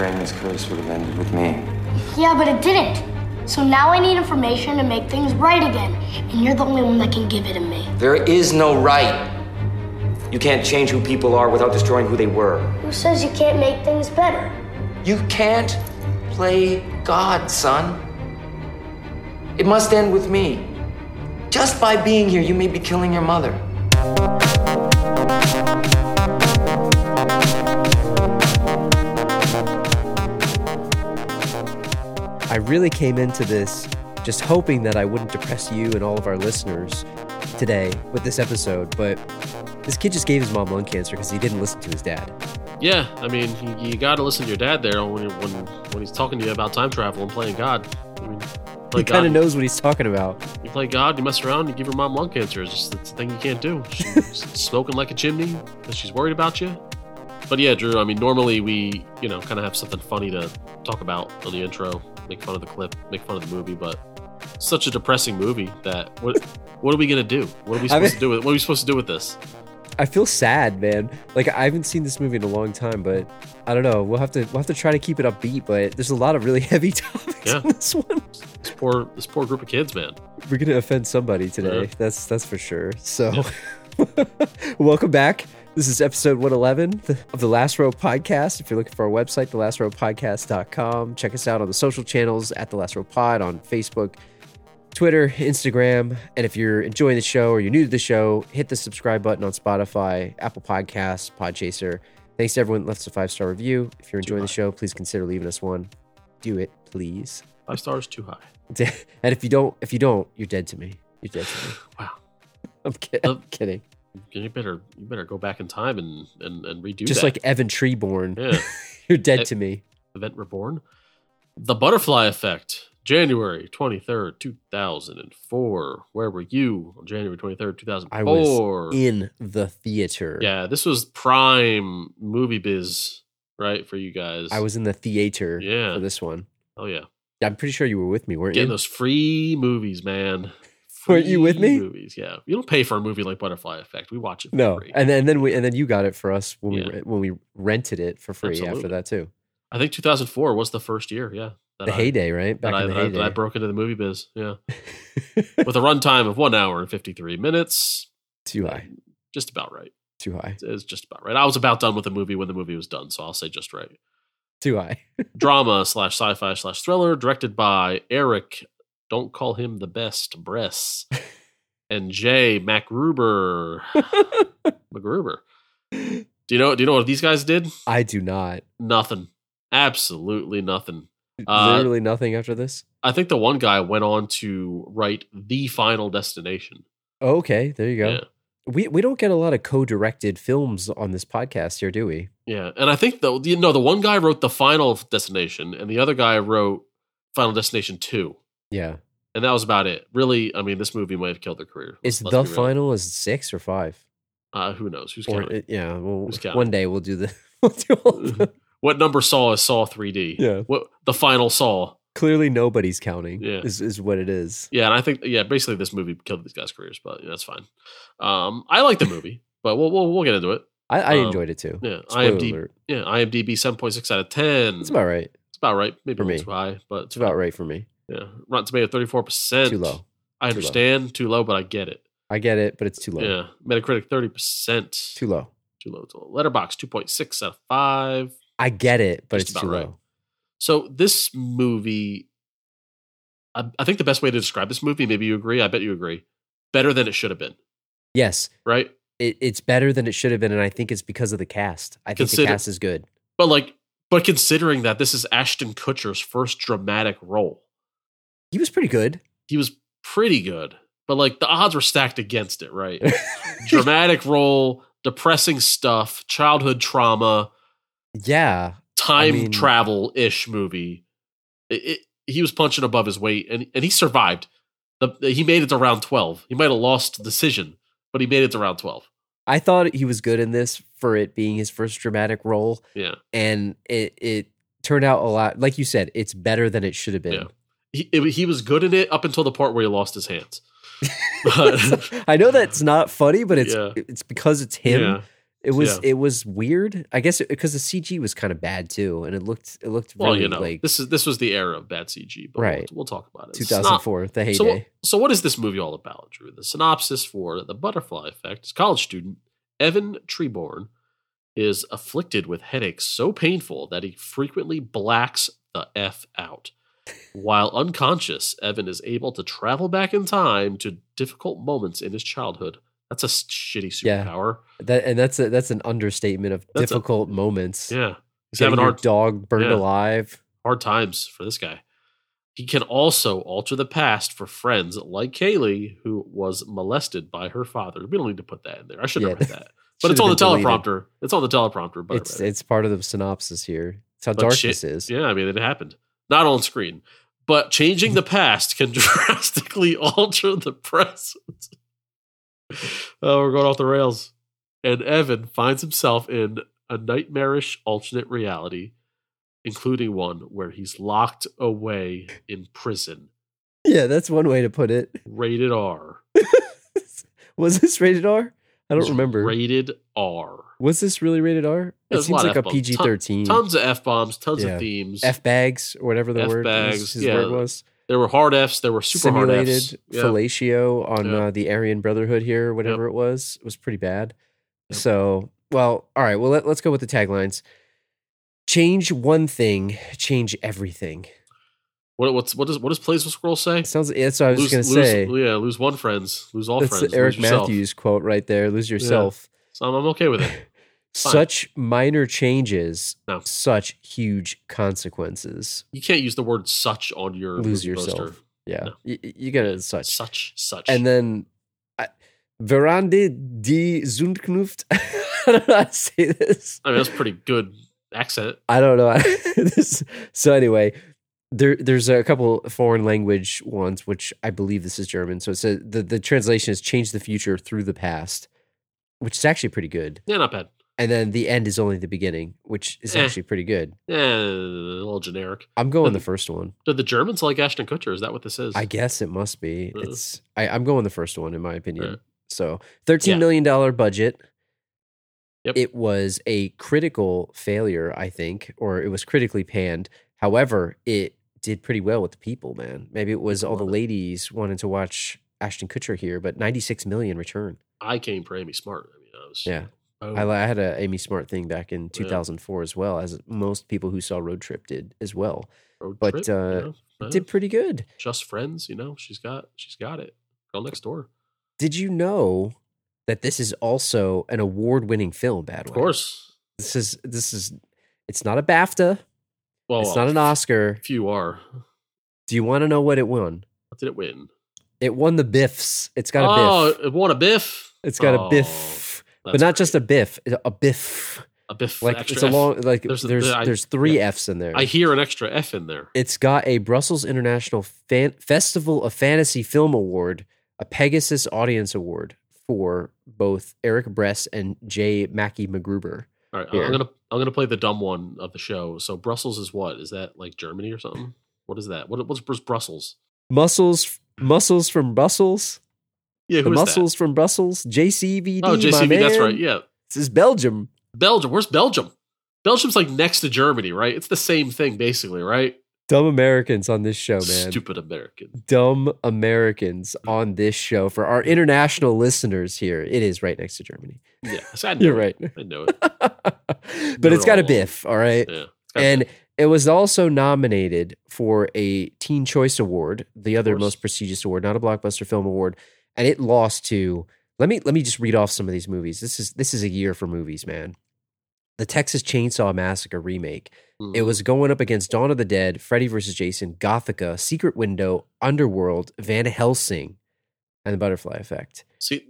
this curse would have ended with me. Yeah, but it didn't. So now I need information to make things right again. And you're the only one that can give it to me. There is no right. You can't change who people are without destroying who they were. Who says you can't make things better? You can't play God, son. It must end with me. Just by being here, you may be killing your mother. I really came into this just hoping that I wouldn't depress you and all of our listeners today with this episode, but this kid just gave his mom lung cancer because he didn't listen to his dad. Yeah, I mean, you, you got to listen to your dad there when, when when he's talking to you about time travel and playing God. I mean, play He kind of knows what he's talking about. You play God, you mess around, you give your mom lung cancer. It's just it's a thing you can't do. She's smoking like a chimney because she's worried about you. But yeah, Drew. I mean, normally we you know kind of have something funny to talk about on the intro, make fun of the clip, make fun of the movie, but such a depressing movie that what what are we gonna do? What are we I supposed mean- to do with what are we supposed to do with this? I feel sad, man. Like I haven't seen this movie in a long time, but I don't know. We'll have to we'll have to try to keep it upbeat. But there's a lot of really heavy topics Yeah. in this one. This poor this poor group of kids, man. We're gonna offend somebody today. Yeah. That's that's for sure. So, welcome back. This is episode 111 of the Last Row Podcast. If you're looking for our website, thelastrowpodcast.com, check us out on the social channels at the Last Row Pod on Facebook, Twitter, Instagram. And if you're enjoying the show or you're new to the show, hit the subscribe button on Spotify, Apple Podcasts, Podchaser. Thanks to everyone that left us a five star review. If you're enjoying the show, please consider leaving us one. Do it, please. Five stars too high. and if you don't, if you don't, you're dead to me. You're dead to me. Wow. I'm, kid- I'm kidding. You better you better go back in time and and, and redo Just that. like Evan Treborn, yeah, you're dead Eh, to me. Event Reborn. The Butterfly Effect, January 23rd, 2004. Where were you on January 23rd, 2004? I was in the theater. Yeah, this was prime movie biz, right, for you guys. I was in the theater Yeah. for this one. Oh, yeah. Yeah, I'm pretty sure you were with me, weren't Getting you? those free movies, man. Weren't you with me? Movies, yeah. You don't pay for a movie like Butterfly Effect. We watch it for no, free. and then, and then we and then you got it for us when Yeah. we when we rented it for free after that too. I think 2004 was the first year, yeah. that The I- heyday, right? Back that I, in the I- heyday. that I broke into the movie biz, yeah. With a runtime of one hour and 53 minutes. too high, uh, Just about right. too high, It's just about right. I was about done with the movie when the movie was done, so I'll say just right. too high. Drama slash sci-fi slash thriller, directed by Eric. Don't call him the best, Bress, and Jay MacGruber. MacGruber. Do you know? Do you know what these guys did? I do not. Nothing. Absolutely nothing. Uh, Literally nothing after this. I think the one guy went on to write the Final Destination. Oh, okay, there you go. Yeah. We we don't get a lot of co-directed films on this podcast here, do we? Yeah, and I think the you know the one guy wrote the Final Destination, and the other guy wrote Final Destination Two, Yeah. and that was about it. Really, I mean, this movie might have killed their career. Is Let's the final is six or five? Uh, who knows? Who's Or counting? yeah, well, Who's counting? one day we'll do the. We'll do all the what number Saw is Saw 3D? Yeah. What the final Saw? clearly, nobody's counting. Yeah. is is what it is. Yeah, and I think yeah, basically this movie killed these guys' careers, but yeah, that's fine. Um, I like the movie, but we'll we'll, we'll get into it. I, I Um, enjoyed it too. Yeah, Spoiler IMDb. alert. Yeah, IMDb seven point six out of ten. It's about right. It's about right. Maybe For me. too high, but It's about right for me. Yeah, Rotten Tomato thirty four percent. Too low. I understand too low, but I get it. I get it, but it's too low. Yeah, Metacritic thirty percent. Too low. Too low. Too low. Letterbox two point six out of five. I get it, but Just it's too right. low. So this movie, I, I think the best way to describe this movie, maybe you agree. I bet you agree. Better than it should have been, Yes, right? it, it's better than it should have been, and I think it's because of the cast. I think Consider- the cast is good. But like, but considering that this is Ashton Kutcher's first dramatic role, He was pretty good. he was pretty good. But like, the odds were stacked against it, right? dramatic role, depressing stuff, childhood trauma, yeah, time mean- travel ish movie. It, it, he was punching above his weight, and and he survived. The, he made it to round twelve. He might have lost decision, but he made it to round twelve. I thought he was good in this for it being his first dramatic role, Yeah, and it it turned out a lot. Like you said, it's better than it should have been. Yeah. He it, he was good in it up until the part where he lost his hands. But I know that's not funny, but it's Yeah. it's because it's him. yeah, It was Yeah. it was weird. I guess because the CG was kind of bad too, and it looked it looked Well, really you know, like this is this was the era of bad CG, but Right. we'll, we'll talk about it. 2004, the heyday. So, what- so what is this movie all about, Drew? The synopsis for The Butterfly Effect is college student Evan Treborn is afflicted with headaches so painful that he frequently blacks the F out. While unconscious, Evan is able to travel back in time to difficult moments in his childhood. That's a shitty Yeah. superpower. that, and that's a, that's an understatement of That's a- difficult moments. Yeah. He's having hard, dog burned yeah. alive. hard times for this guy. He can also alter the past for friends like Kaylee, who was molested by her father. We don't need to put that in there. I should have Yeah. read that. But it's on the been deleted. teleprompter. It's on the teleprompter. But It's it's part of the synopsis here. It's how But dark shit- this is. Yeah, I mean, it happened. Not on screen. But changing the past can drastically alter the present. oh, we're going off the rails. And Evan finds himself in a nightmarish alternate reality, including one where he's locked away in prison. Yeah, that's one way to put it. Rated R. was this rated R? I don't remember. Rated R. was this really rated R? It a seems lot like a. PG thirteen. Tons of F bombs, tons Yeah. of themes. F bags or whatever the word F-bags, is, his yeah. word was. there were hard Fs, there were super hard Simulated Fs. Yeah. fellatio on uh, the Aryan Brotherhood here, whatever it was. It was pretty bad. Yep. So, well, all right. Well, let, let's go with the taglines. Change one thing, change everything. What, what's, what, does, what does Plays with Scroll say? It sounds. That's what I was lose, going to say. lose- yeah, lose one friends, lose all That's friends. Eric. Matthews quote right there. Lose yourself. So I'm, I'm okay with it. Such minor changes, No. such huge consequences. You can't use the word "such" on your Lose yourself. poster. Yeah, No. you, you got to such. Such, such. And then Verande die Zundknuft. I don't know how to say this. I mean, that's a pretty good accent. I don't know. this, so anyway, there there's a couple foreign language ones, which I believe this is German. So it says the the translation is "change the future through the past," which is actually pretty good. Yeah, not bad. And then the end is only the beginning, which is Eh. actually pretty good. Yeah, a little generic. I'm going the Mhm. first one. Did the Germans like Ashton Kutcher? Is that what this is? I guess it must be. Uh. It's I, I'm going the first one in my opinion. Right. So thirteen Yeah. million dollar budget. Yep. It was a critical failure, I think, or it was critically panned. However, it did pretty well with the people, man. Maybe it was all the ladies wanting to watch Ashton Kutcher here, but 96 million return. I came for Amy Smart. I mean, I was. Yeah. Oh, I, I had a Amy Smart thing back in 2004 as well, as most people who saw Road Trip did as well. road but, trip, uh, you know, uh, did pretty good. just friends. You know, she's got she's got it. Girl next door. Did you know that this is also an award-winning film? Bad Of course. This is this is it's not a BAFTA. Well, it's not an Oscar. Few are. Do you want to know what it won? What did it win? It won the Biffs. It's got a Biff. oh, biff. it won a biff. It's got Oh, a biff, but not just a biff. A biff. a biff. Like it's a long. Like There's there's there's, three yeah. Fs in there. I hear an extra F in there. it's got a Brussels International Fan- Festival of Fantasy Film Award, a Pegasus Audience Award for both Eric Bress and J. Mackye McGruber. All right, Here. I'm gonna I'm gonna play the dumb one of the show. So Brussels is what? Is that like Germany or something? What is that? What what's Brussels? Muscles, muscles from Brussels. Yeah, The who is muscles from Brussels. JCVD. that? Oh, JCB. That's right. Yeah, This is Belgium. Belgium. Where's Belgium? Belgium's like next to Germany, right? It's the same thing basically, right? Dumb Americans on this show, man. Stupid Americans. Dumb Americans hmm. on this show. For our international listeners here, it is right next to Germany. Yeah, I know You're it. right. I know it. but it's got a biff, all right? Yeah. It's got a And biff. it was also nominated for a Teen Choice Award, the other most prestigious award, not a blockbuster film award, and it lost to let me let me just read off some of these movies. This is this is a year for movies, man. The Texas Chainsaw Massacre remake. Mhm. It was going up against Dawn of the Dead, Freddy vs. Jason, Gothika, Secret Window, Underworld, Van Helsing, and The Butterfly Effect. See,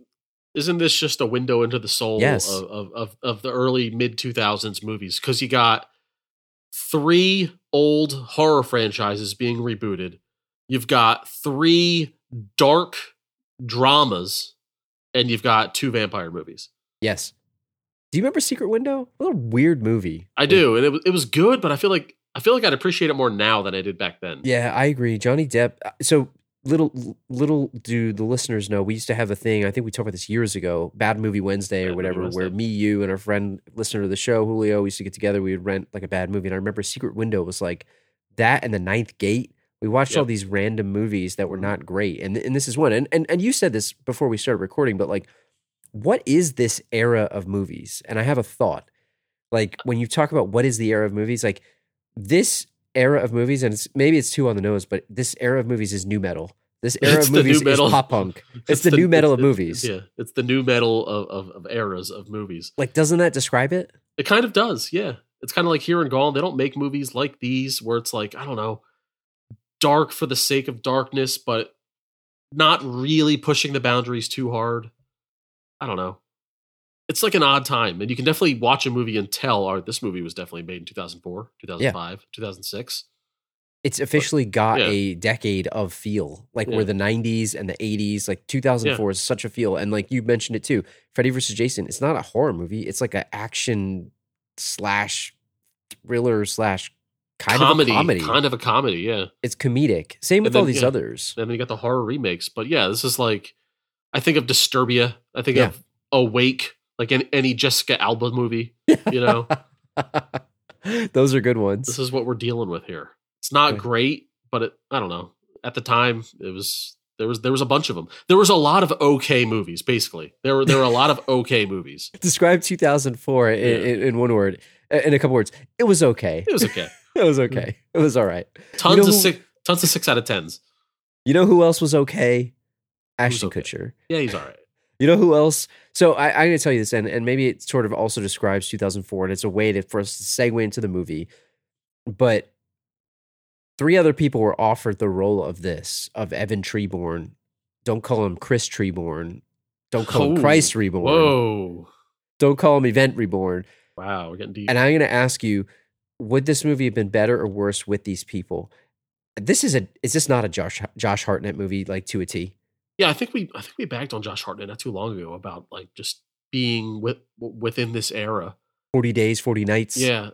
isn't this just a window into the soul Yes. of, of, of, of the early mid 2000s movies? Because you got three old horror franchises being rebooted. You've got three dark dramas, and you've got two vampire movies. Yes. Do you remember Secret Window? A little weird movie. I do, and it was it was good, but I feel like I feel like I'd appreciate it more now than I did back then. Yeah, I agree. Johnny Depp. uh, So little little do the listeners know we used to have a thing i think we talked about this years ago bad movie wednesday Bad or whatever where me you and our friend listener to the show julio we used to get together we would rent like a bad movie and i remember secret window was like that and the ninth gate we watched all these random movies that were not great and and this is one and, and and you said this before we started recording but like what is this era of movies and i have a thought like when you talk about what is the era of movies like this era of movies and it's, maybe it's too on the nose but this era of movies is new metal this era It's of movies is pop punk it's, the, new metal of movies Yeah, it's the new metal of, of, of eras of movies. like doesn't that describe it It kind of does, yeah. It's kind of like here and gone. They don't make movies like these where it's like I don't know, dark for the sake of darkness, but not really pushing the boundaries too hard. I don't know. It's like an odd time, and you can definitely watch a movie and tell. Or this movie was definitely made in two thousand four, two thousand five, two thousand six. it's officially got yeah. a decade of feel like Yeah. where the 90s and the 80s like 2004 is such a feel and like you mentioned it too freddy versus jason it's not a horror movie it's like an action slash thriller slash kind comedy, of a comedy kind of a comedy, yeah. it's comedic same with then, all these yeah. others And then you got the horror remakes. But yeah, this is like I think of Disturbia. I think Yeah. of Awake, like any, any Jessica Alba movie. You know, those are good ones this is what we're dealing with here. It's not Okay. great, but it, I don't know. At the time, it was there was there was a bunch of them. There was a lot of okay movies. Basically, there were there were a lot of okay movies. describe 2004 in, Yeah. in, in one word in a couple words it was okay It was okay. it was okay mm. it was all right Tons know of who- six tons of six out of tens. you know who else was okay ashton okay? kutcher Yeah, he's all right. You know who else? So I, I'm going to tell you this, and, and maybe it sort of also describes 2004, and it's a way to, for us to segue into the movie. But three other people were offered the role of this of Evan Treborn. Don't call him Chris Treborn. Don't call him Oh, Christ Reborn. Whoa! Don't call him Event Reborn. Wow, we're getting deep. And I'm going to ask you, would this movie have been better or worse with these people? This is a is this not a Josh Josh Hartnett movie like to a T? Yeah, I think we I think we bagged on Josh Hartnett not too long ago about like just being with within this era. 40 days, 40 nights. Yeah,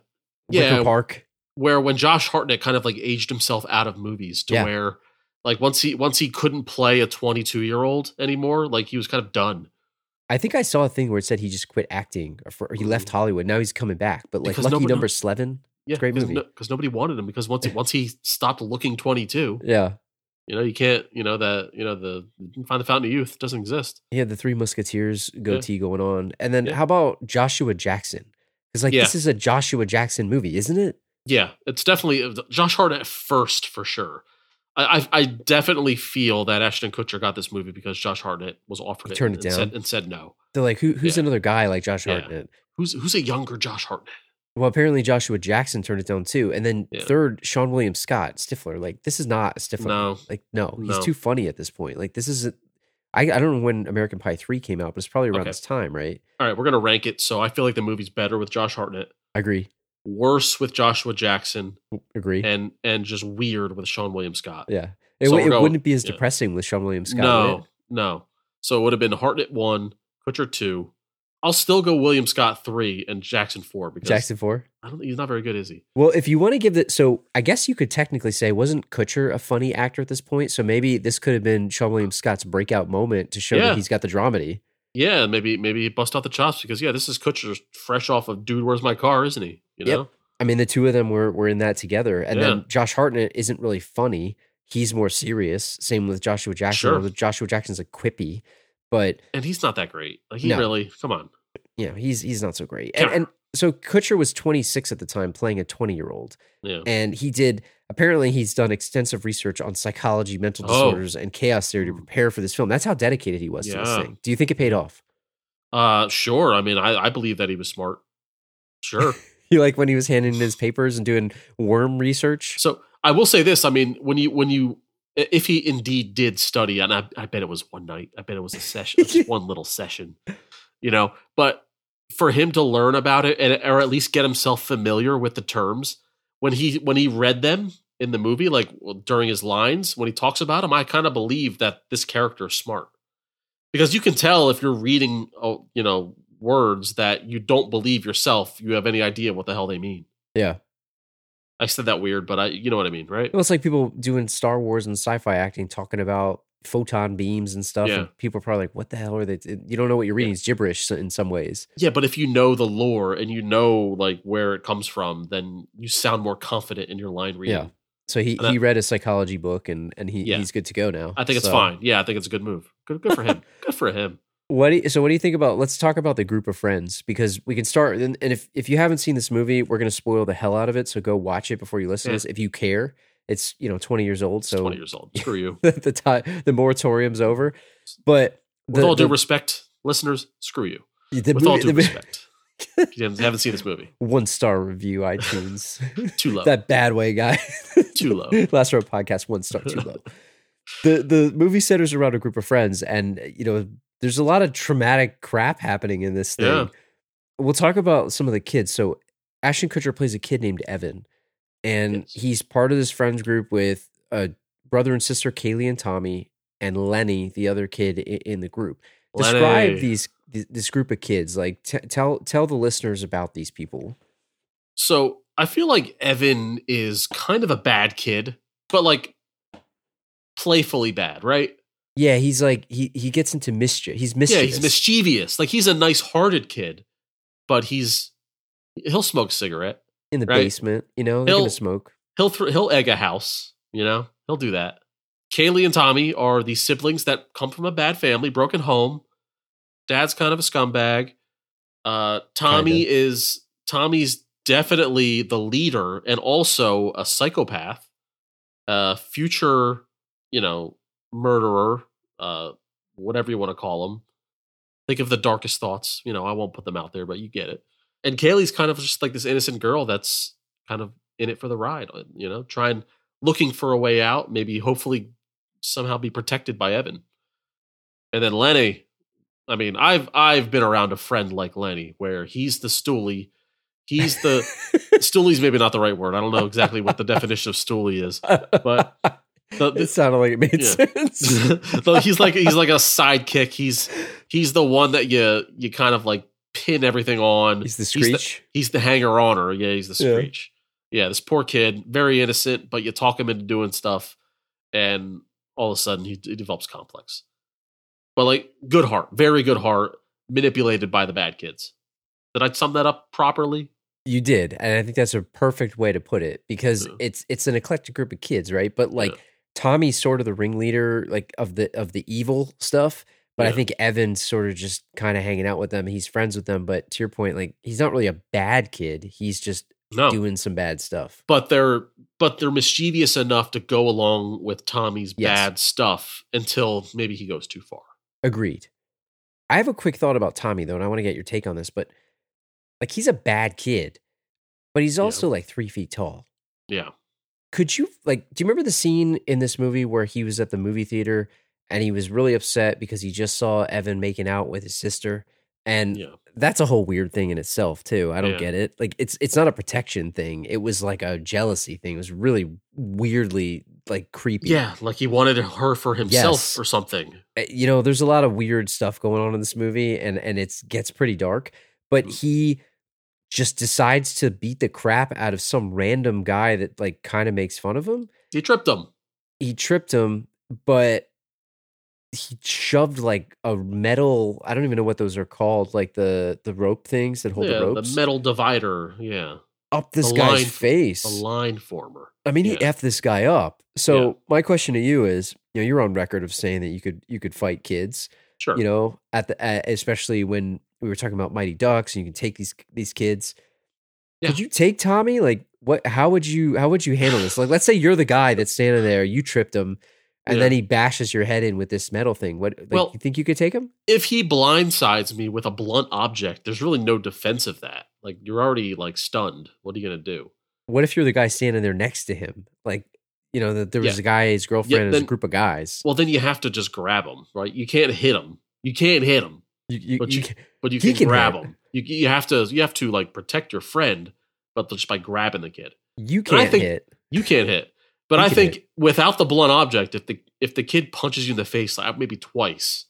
Wicker yeah. Park. where when Josh Hartnett kind of like aged himself out of movies to Yeah. where like once he once he couldn't play a 22 year old anymore, like he was kind of done. I think I saw a thing where it said he just quit acting or, for, or he left mm. Hollywood. Now he's coming back. But like Because Lucky nobody- Number Slevin, Yeah, Great movie because movie. nobody wanted him because once he, once he stopped looking 22, yeah, you know you can't you know that you know the find the fountain of youth doesn't exist. he had the Three Musketeers goatee going on. And then Yeah. how about Joshua Jackson? Because like Yeah. this is a Joshua Jackson movie, isn't it? Yeah, it's definitely uh, Josh Hartnett first for sure. I, I I definitely feel that Ashton Kutcher got this movie because Josh Hartnett was offered He it turned and, it and down. said, and said no. They're like, who, who's Yeah. another guy like Josh Yeah. Hartnett? Who's who's a younger Josh Hartnett? Well, apparently Joshua Jackson turned it down too. And then Yeah. third, Seann William Scott, Stifler. Like this is not a Stifler. No. Like no, he's No. too funny at this point. Like this isn't. I, I don't know when American Pie three came out, but it's probably around Okay. this time, right? All right, we're gonna rank it. So I feel like the movie's better with Josh Hartnett, I agree. worse with Joshua Jackson, Agree. and and just weird with Seann William Scott. yeah. It, So we're it going- wouldn't be as yeah. depressing with Seann William Scott. it? no, no. So it would have been Hartnett one, Kutcher two. I'll still go William Scott three and Jackson four because Jackson four. I don't. Think he's not very good, is he? Well, if you want to give the so I guess you could technically say wasn't Kutcher a funny actor at this point? So maybe this could have been Seann William Scott's breakout moment to show Yeah. that he's got the dramedy. Yeah, maybe maybe he bust out the chops because yeah, this is Kutcher fresh off of Dude, Where's My Car, isn't he? You Yep. I mean, the two of them were were in that together, and Yeah. then Josh Hartnett isn't really funny. He's more serious. Same with Joshua Jackson. Sure. Joshua Jackson's a quippy, but And he's not that great. Like he No. really, come on. You know he's he's not so great. And, and so Kutcher was 26 at the time, playing a 20 year old. Yeah. and he did apparently he's done extensive research on psychology mental Oh. disorders and chaos theory to prepare for this film that's how dedicated he was to this thing do you think it paid off Uh sure. I mean, I, I believe that he was smart. Sure. you like when he was handing in his papers and doing worm research so I will say this. I mean, when you when you if he indeed did study, and I, I bet it was one night. I bet it was a session, just one little session. You know, but for him to learn about it and or at least get himself familiar with the terms when he when he read them in the movie, like during his lines when he talks about them, I kind of believe that this character is smart because you can tell if you're reading, oh, you know, words that you don't believe yourself, you have any idea what the hell they mean. yeah I said that weird, but I you know what I mean, right? Well, it's like people doing Star Wars and sci-fi acting, talking about photon beams and stuff. Yeah. And people are probably like, "What the hell are they?" You don't know what you're reading. It's gibberish in some ways. Yeah, but if you know the lore and you know like where it comes from, then you sound more confident in your line reading. Yeah. So he, that- he read a psychology book and and he, Yeah. he's good to go now. I think it's fine. Yeah, I think it's a good move. Good, good for him. good for him. What do you, so what do you think about? Let's talk about the group of friends because we can start. And, and if if you haven't seen this movie, we're going to spoil the hell out of it. So go watch it before you listen Yeah. to this. If you care, it's you know twenty years old. It's So 20 years old. Screw you. the time the moratorium's over. But With the, all due the, respect, listeners, screw you. With all movie- due the- respect. You haven't seen this movie. one star review iTunes. Too low. that Badway guy. Too low. Last row podcast one star too low. the the movie centers around a group of friends, and you know there's a lot of traumatic crap happening in this thing. Yeah. We'll talk about some of the kids. So Ashton Kutcher plays a kid named Evan, and Yes. he's part of this friends group with a brother and sister Kaylee and Tommy, and Lenny, the other kid in the group. Describe Lenny. these this group of kids. Like t- tell tell the listeners about these people. So I feel like Evan is kind of a bad kid, but like playfully bad, right? Yeah, he's like he he gets into mischief. He's mischievous. Yeah, he's mischievous. Like he's a nice hearted kid, but he's he'll smoke a cigarette. In the right. basement. You know, they're He'll- gonna smoke. He'll th- he'll egg a house. You know, he'll do that. Kaylee and Tommy are the siblings that come from a bad family, broken home. Dad's kind of a scumbag. Uh, Tommy Kinda. is Tommy's definitely the leader and also a psychopath, a future, you know, murderer, uh, whatever you want to call him. Think of the darkest thoughts. You know, I won't put them out there, but you get it. And Kaylee's kind of just like this innocent girl that's kind of in it for the ride. uh, You know, trying looking for a way out, maybe hopefully somehow be protected by Evan. And then Lenny, I mean, I've I've been around a friend like Lenny where he's the stoolie. He's the stoolie's maybe not the right word. I don't know exactly what the definition of stoolie is. But the- it sounded like it made Yeah. sense. He's like he's like a sidekick. He's he's the one that you you kind of like pin everything on. He's the screech. He's the hanger oner. Yeah, he's the Yeah. screech. Yeah. this poor kid, very innocent, but you talk him into doing stuff, and all of a sudden he, he develops complex. But like, good heart, very good heart, manipulated by the bad kids. Did I sum that up properly? you did, and I think that's a perfect way to put it because Yeah. it's it's an eclectic group of kids, right? But like Yeah. Tommy's sort of the ringleader, like of the of the evil stuff. But I think Evan's sort of just kind of hanging out with them. He's friends with them, but to your point, like he's not really a bad kid. He's just No, doing some bad stuff. but they're but they're mischievous enough to go along with Tommy's Yes. bad stuff until maybe he goes too far. Agreed. I have a quick thought about Tommy though, and I want to get your take on this. But like, he's a bad kid, but he's Yeah. also like three feet tall. Yeah, Could you like? Do you remember the scene in this movie where he was at the movie theater and he was really upset because he just saw Evan making out with his sister, and yeah, that's a whole weird thing in itself too. I don't Yeah. get it. Like, it's it's not a protection thing. It was like a jealousy thing. It was really weirdly like creepy. yeah. Like he wanted her for himself Yes. or something. uh, you know there's a lot of weird stuff going on in this movie and and it gets pretty dark but Mm. he just decides to beat the crap out of some random guy that like kind of makes fun of him He tripped him. he tripped him but he shoved like a metal i don't even know what those are called like the the rope things that hold yeah, the ropes The metal divider. Yeah, up this the guy's line- face a line former. I mean, he Yeah. effed this guy up. So Yeah. my question to you is, you know, you're on record of saying that you could you could fight kids. Sure. you know at the at, especially when we were talking about mighty ducks and you can take these these kids Yeah. could you take tommy like what how would you how would you handle this like let's say you're the guy that's standing there you tripped him and Yeah. then he bashes your head in with this metal thing what like, Well- you think you could take him if he blindsides me with a blunt object, there's really no defense of that. Like you're already like stunned. What are you gonna do? what if you're the guy standing there next to him like you know that there was Yeah. a guy his girlfriend Yeah, and a group of guys Well, then you have to just grab him, right? You can't hit him. You can't hit him, you, you, but you you- can- but you can, can grab hit. him. You you have to you have to like protect your friend, but just by grabbing the kid. you can't hit You can't hit. But I think hit. without the blunt object, if the if the kid punches you in the face like maybe twice,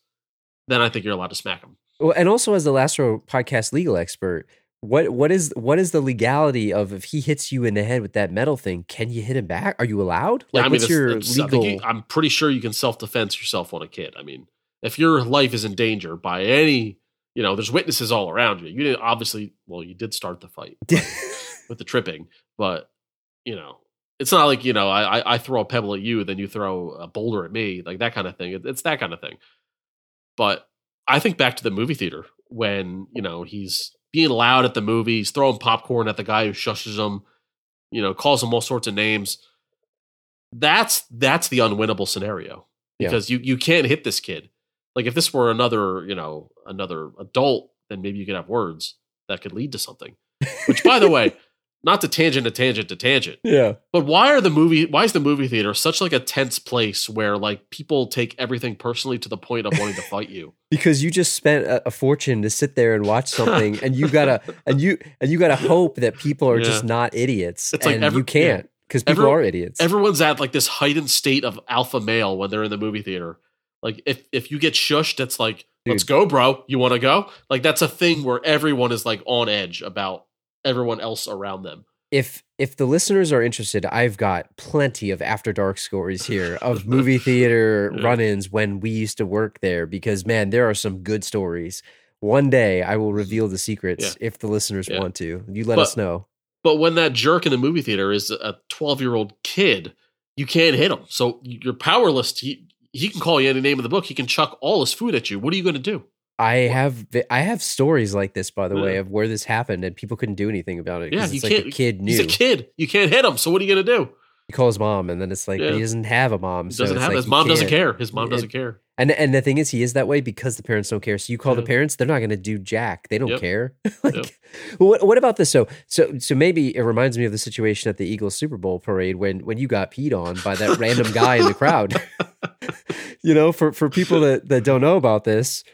then I think you're allowed to smack him. Well, and also as the Last Row podcast legal expert, What what is what is the legality of if he hits you in the head with that metal thing? Can you hit him back? Are you allowed? Yeah, Like, I mean, what's it's- your it's- legal? you- I'm pretty sure you can self defense yourself on a kid. I mean, if your life is in danger by any, you know, there's witnesses all around you. You didn't obviously, well, you did start the fight with the tripping, but you know, it's not like you know, I I- I throw a pebble at you, then you throw a boulder at me, like that kind of thing. It's that kind of thing. But I think back to the movie theater when you know he's being loud at the movie, he's throwing popcorn at the guy who shushes him, you know, calls him all sorts of names. That's that's the unwinnable scenario Yeah. because you you can't hit this kid. Like if this were another you know another adult, then maybe you could have words that could lead to something. Which, by the way, not to tangent to tangent to tangent, yeah. but why are the movie? Why is the movie theater such like a tense place where like people take everything personally to the point of wanting to fight you? because you just spent a, a fortune to sit there and watch something and you gotta and you and you gotta hope that people are just not idiots It's like and every- you can't because people Every- are idiots Everyone's at like this heightened state of alpha male when they're in the movie theater. Like if if you get shushed, it's like let's go, bro. You want to go? Like that's a thing where everyone is like on edge about everyone else around them. if if the listeners are interested i've got plenty of after dark stories here of movie theater Yeah. run-ins when we used to work there because man there are some good stories one day i will reveal the secrets if the listeners Yeah. want to you let But- us know But when that jerk in the movie theater is a 12 year old kid, you can't hit him. So you're powerless. To, he, he can call you any name in the book. He can chuck all his food at you. What are you going to do? I have I have stories like this, by the way, of where this happened and people couldn't do anything about it. Yeah, you it's like can't- the kid knew. He's a kid. You can't hit him. So what are you going to do? He calls mom, and then it's like Yeah. he doesn't have a mom. He doesn't have like his mom doesn't can't. care. His mom doesn't care. And and the thing is, he is that way because the parents don't care. So you call the parents, they're not going to do jack. They don't Yep. care. like, what what about this? So so so maybe it reminds me of the situation at the Eagles Super Bowl parade when when you got peed on by that random guy in the crowd. you know, for for people that that don't know about this.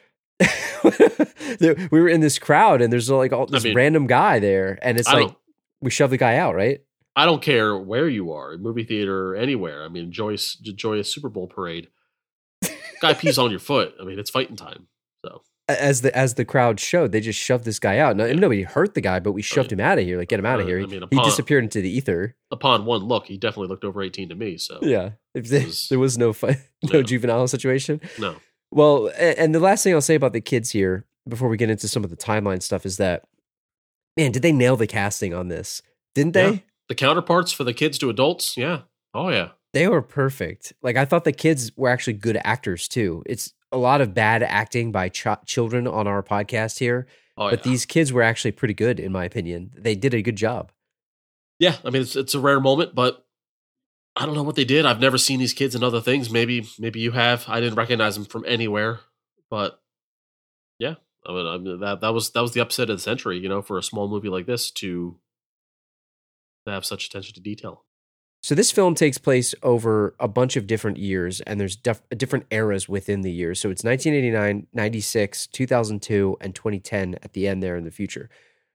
we were in this crowd and there's like all this mean, random guy there and it's I like we shove the guy out right I don't care where you are, movie theater, anywhere. I mean, enjoy enjoy a Super Bowl parade. Guy pees on your foot. I mean, it's fighting time. So as the as the crowd showed they just shoved this guy out Yeah. nobody hurt the guy but we shoved him out of here like get him out of Uh, here I he, mean, he disappeared into the ether upon one look, he definitely looked over eighteen to me. So yeah was- there was no fight no No. juvenile situation no, well and the last thing i'll say about the kids here before we get into some of the timeline stuff is that man did they nail the casting on this didn't they Yeah. the counterparts for the kids to adults. Yeah. Oh yeah. they were perfect. Like I thought the kids were actually good actors too. It's a lot of bad acting by ch- children on our podcast here, Oh but yeah. these kids were actually pretty good in my opinion. They did a good job. yeah. I mean, it's it's a rare moment, but I don't know what they did. I've never seen these kids in other things. Maybe maybe you have. I didn't recognize them from anywhere, but yeah. I mean, I mean that that was that was the upset of the century. You know, for a small movie like this to to have such attention to detail. So this film takes place over a bunch of different years and there's def- different eras within the years. So it's 1989, 96, 2002 and 2010 at the end there in the future.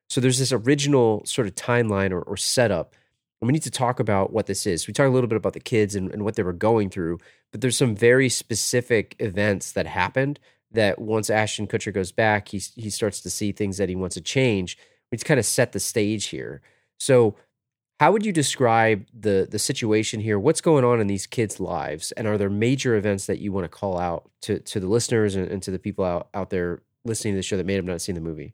So there's this original sort of timeline or, or setup. We need to talk about what this is. We talk a little bit about the kids and, and what they were going through, but there's some very specific events that happened that once Ashton Kutcher goes back, he, he starts to see things that he wants to change. We kind of set the stage here. So how would you describe the the situation here? What's going on in these kids' lives, and are there major events that you want to call out to to the listeners and, and to the people out out there listening to the show that may have not seen the movie?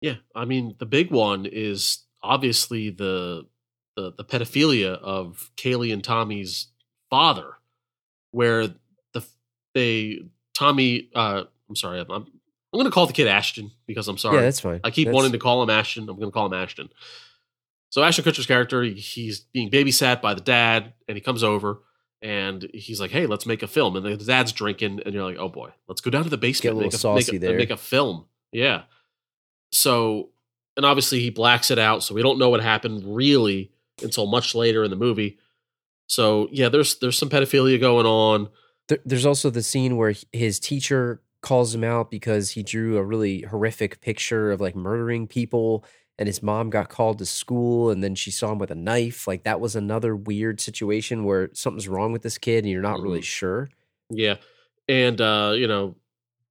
Yeah, I mean the big one is obviously the the, the pedophilia of Kaylee and Tommy's father, where the they Tommy. Uh, I'm sorry, I'm I'm going to call the kid Ashton because I'm sorry. Yeah, that's fine. I keep That's- wanting to call him Ashton. I'm going to call him Ashton. So Ashton Kutcher's character, he- he's being babysat by the dad, and he comes over and he's like, "Hey, let's make a film." And the dad's drinking, and you're like, "Oh boy, let's go down to the basement, Get a make saucy make a, there. make a film." Yeah. So, and obviously he blacks it out, so we don't know what happened really until much later in the movie. So yeah, there's there's some pedophilia going on. There, there's also the scene where his teacher calls him out because he drew a really horrific picture of like murdering people, and his mom got called to school, and then she saw him with a knife. Like that was another weird situation where something's wrong with this kid, and you're not really Mhm. sure. Yeah. And uh, you know,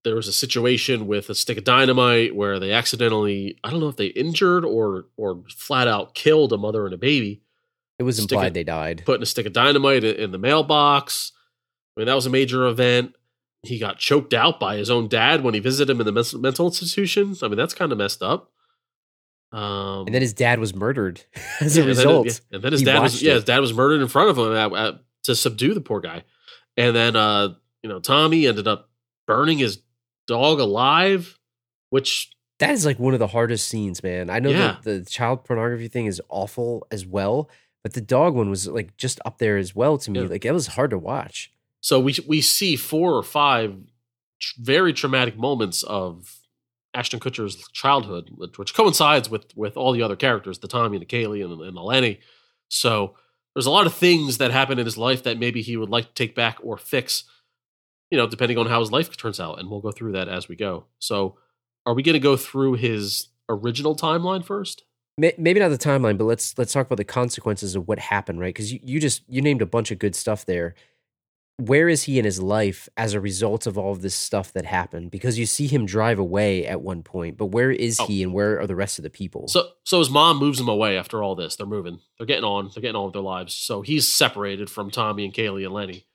there was a situation with a stick of dynamite where they accidentally I don't know if they injured or or flat out killed a mother and a baby It was Stick implied it- they died. putting a stick of dynamite in, the mailbox. I mean, that was a major event. He got choked out by his own dad when he visited him in the mental institution. I mean, that's kind of messed up. Um, and then his dad was murdered as yeah, a and then- result. yeah, and then his He dad was watched yeah, his dad was murdered in front of him at, at, to subdue the poor guy. And then uh, you know, Tommy ended up burning his dog alive, which That is like one of the hardest scenes, man. I know Yeah. that the child pornography thing is awful as well, but the dog one was like just up there as well to me. Yeah. Like it was hard to watch. So we we see four or five tr- very traumatic moments of Ashton Kutcher's childhood, which, which coincides with with all the other characters, the Tommy and the Kaylee and, and the Lenny. So there's a lot of things that happen in his life that maybe he would like to take back or fix, you know, depending on how his life turns out. And we'll go through that as we go. So are we going to go through his original timeline first? Maybe not the timeline, but let's let's talk about the consequences of what happened, right? Because you, you just you named a bunch of good stuff there. Where is he in his life as a result of all of this stuff that happened? Because you see him drive away at one point, but where is Oh. he and where are the rest of the people? So so his mom moves him away after all this. They're moving. They're getting on. They're getting on with their lives. So he's separated from Tommy and Kaylee and Lenny.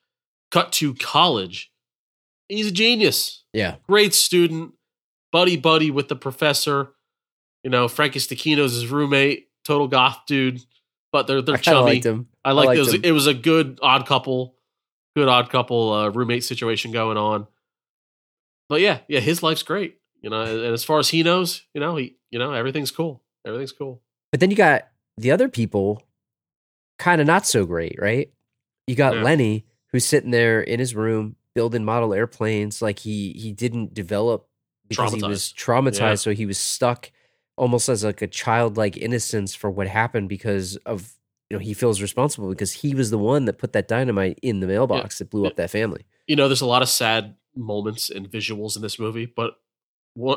Cut to college. He's a genius. yeah, Great student. Buddy buddy with the professor. You know, Frankie Stachino's his roommate. Total goth dude. But they're they're I chummy. liked him. I like liked it was, it was a good odd couple, good odd couple uh, roommate situation going on. But yeah, yeah, his life's great. You know, and as far as he knows, you know, he you know, everything's cool. Everything's cool. But then you got the other people, kind of not so great, right? You got Yeah. Lenny who's sitting there in his room building model airplanes, like he he didn't develop because he was traumatized, Yeah. so he was stuck almost as like a childlike innocence for what happened because of you know he feels responsible because he was the one that put that dynamite in the mailbox that blew Yeah. up that family. you know, there's a lot of sad moments and visuals in this movie, but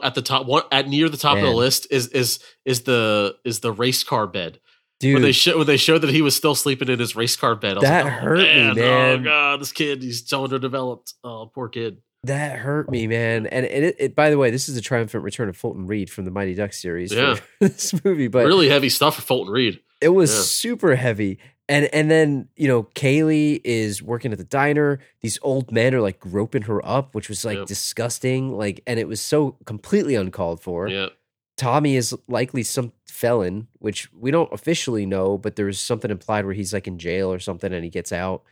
at the top, one at near the top of the list is is is the is the race car bed Dude, when they show when they showed that he was still sleeping in his race car bed. I That like, oh, hurt me, man. Oh god, this kid, he's so underdeveloped. Oh, poor kid. That hurt me, man. And, and it, it, by the way, this is a triumphant return of Fulton Reed from the Mighty Ducks series Yeah. this movie. But really heavy stuff for Fulton Reed. it was yeah. super heavy. And and then you know Kaylee is working at the diner. These old men are like groping her up, which was like Yep. disgusting. Like, and it was so completely uncalled for. Yeah, Tommy is likely some felon, which we don't officially know, but there's something implied where he's like in jail or something and he gets out.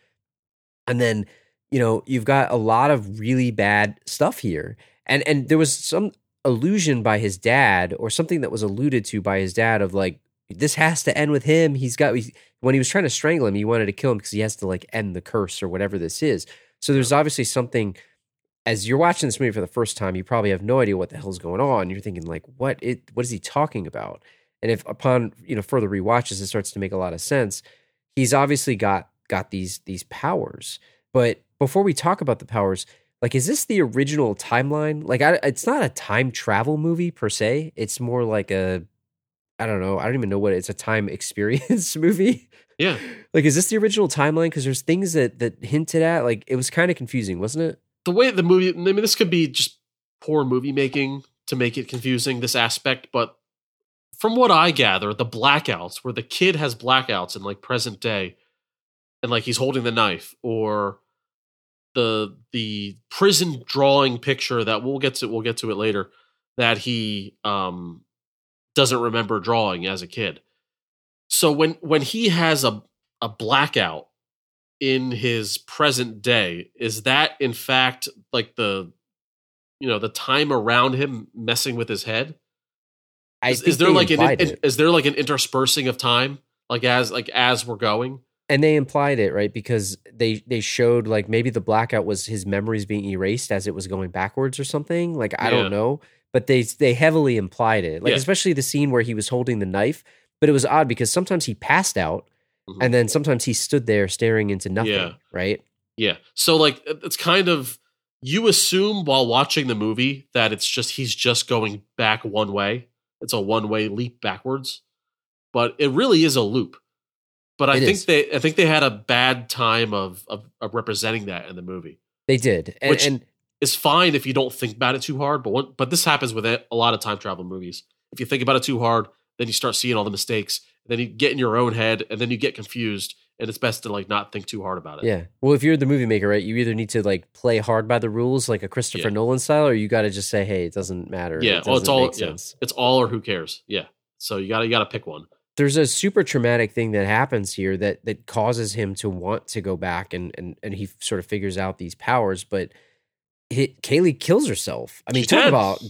And then, you know, you've got a lot of really bad stuff here. And and there was some allusion by his dad or something that was alluded to by his dad of like this has to end with him. He's got when he was trying to strangle him, he wanted to kill him because he has to like end the curse or whatever this is. So there's obviously something as you're watching this movie for the first time, you probably have no idea what the hell's going on. You're thinking like, what it what is he talking about? And if upon you know further rewatches, it starts to make a lot of sense. He's obviously got got these these powers. But before we talk about the powers, like, is this the original timeline? Like, I, it's not a time travel movie per se. It's more like a, I don't know. I don't even know what it's a time experience movie. yeah. Like, is this the original timeline? Because there's things that that hinted at. Like, it was kind of confusing, wasn't it? The way the movie, I mean, this could be just poor movie making to make it confusing. This aspect, but from what I gather, the blackouts where the kid has blackouts in like present day, and like he's holding the knife, or the the prison drawing picture that we'll get to we'll get to it later that he um doesn't remember drawing as a kid. So when when he has a a blackout in his present day, is that in fact like the you know the time around him messing with his head? I Is, is there like an, is, it. is there like an interspersing of time like as like as we're going? and they implied it right because they they showed like maybe the blackout was his memories being erased as it was going backwards or something like i Yeah. don't know but they they heavily implied it like Yeah. especially the scene where he was holding the knife but it was odd because sometimes he passed out Mhm. and then sometimes he stood there staring into nothing Yeah. right Yeah. So like it's kind of you assume while watching the movie that it's just he's just going back one way. It's a one way leap backwards. But it really is a loop. But I It think is. they I think they had a bad time of, of of representing that in the movie. they did and, Which- and is fine if you don't think about it too hard. But one, but this happens with a lot of time travel movies. If you think about it too hard, then you start seeing all the mistakes. Then you get in your own head, and then you get confused. And it's best to like not think too hard about it. Yeah. Well, if you're the movie maker, right, you either need to like play hard by the rules, like a Christopher Yeah. Nolan style, or you got to just say, "Hey, it doesn't matter." Yeah, it well, it's all yeah, sense. it's all or who cares. Yeah, so you got to you got to pick one. There's a super traumatic thing that happens here that that causes him to want to go back, and and and he sort of figures out these powers, but he, Kaylee kills herself. I mean, She talk did. about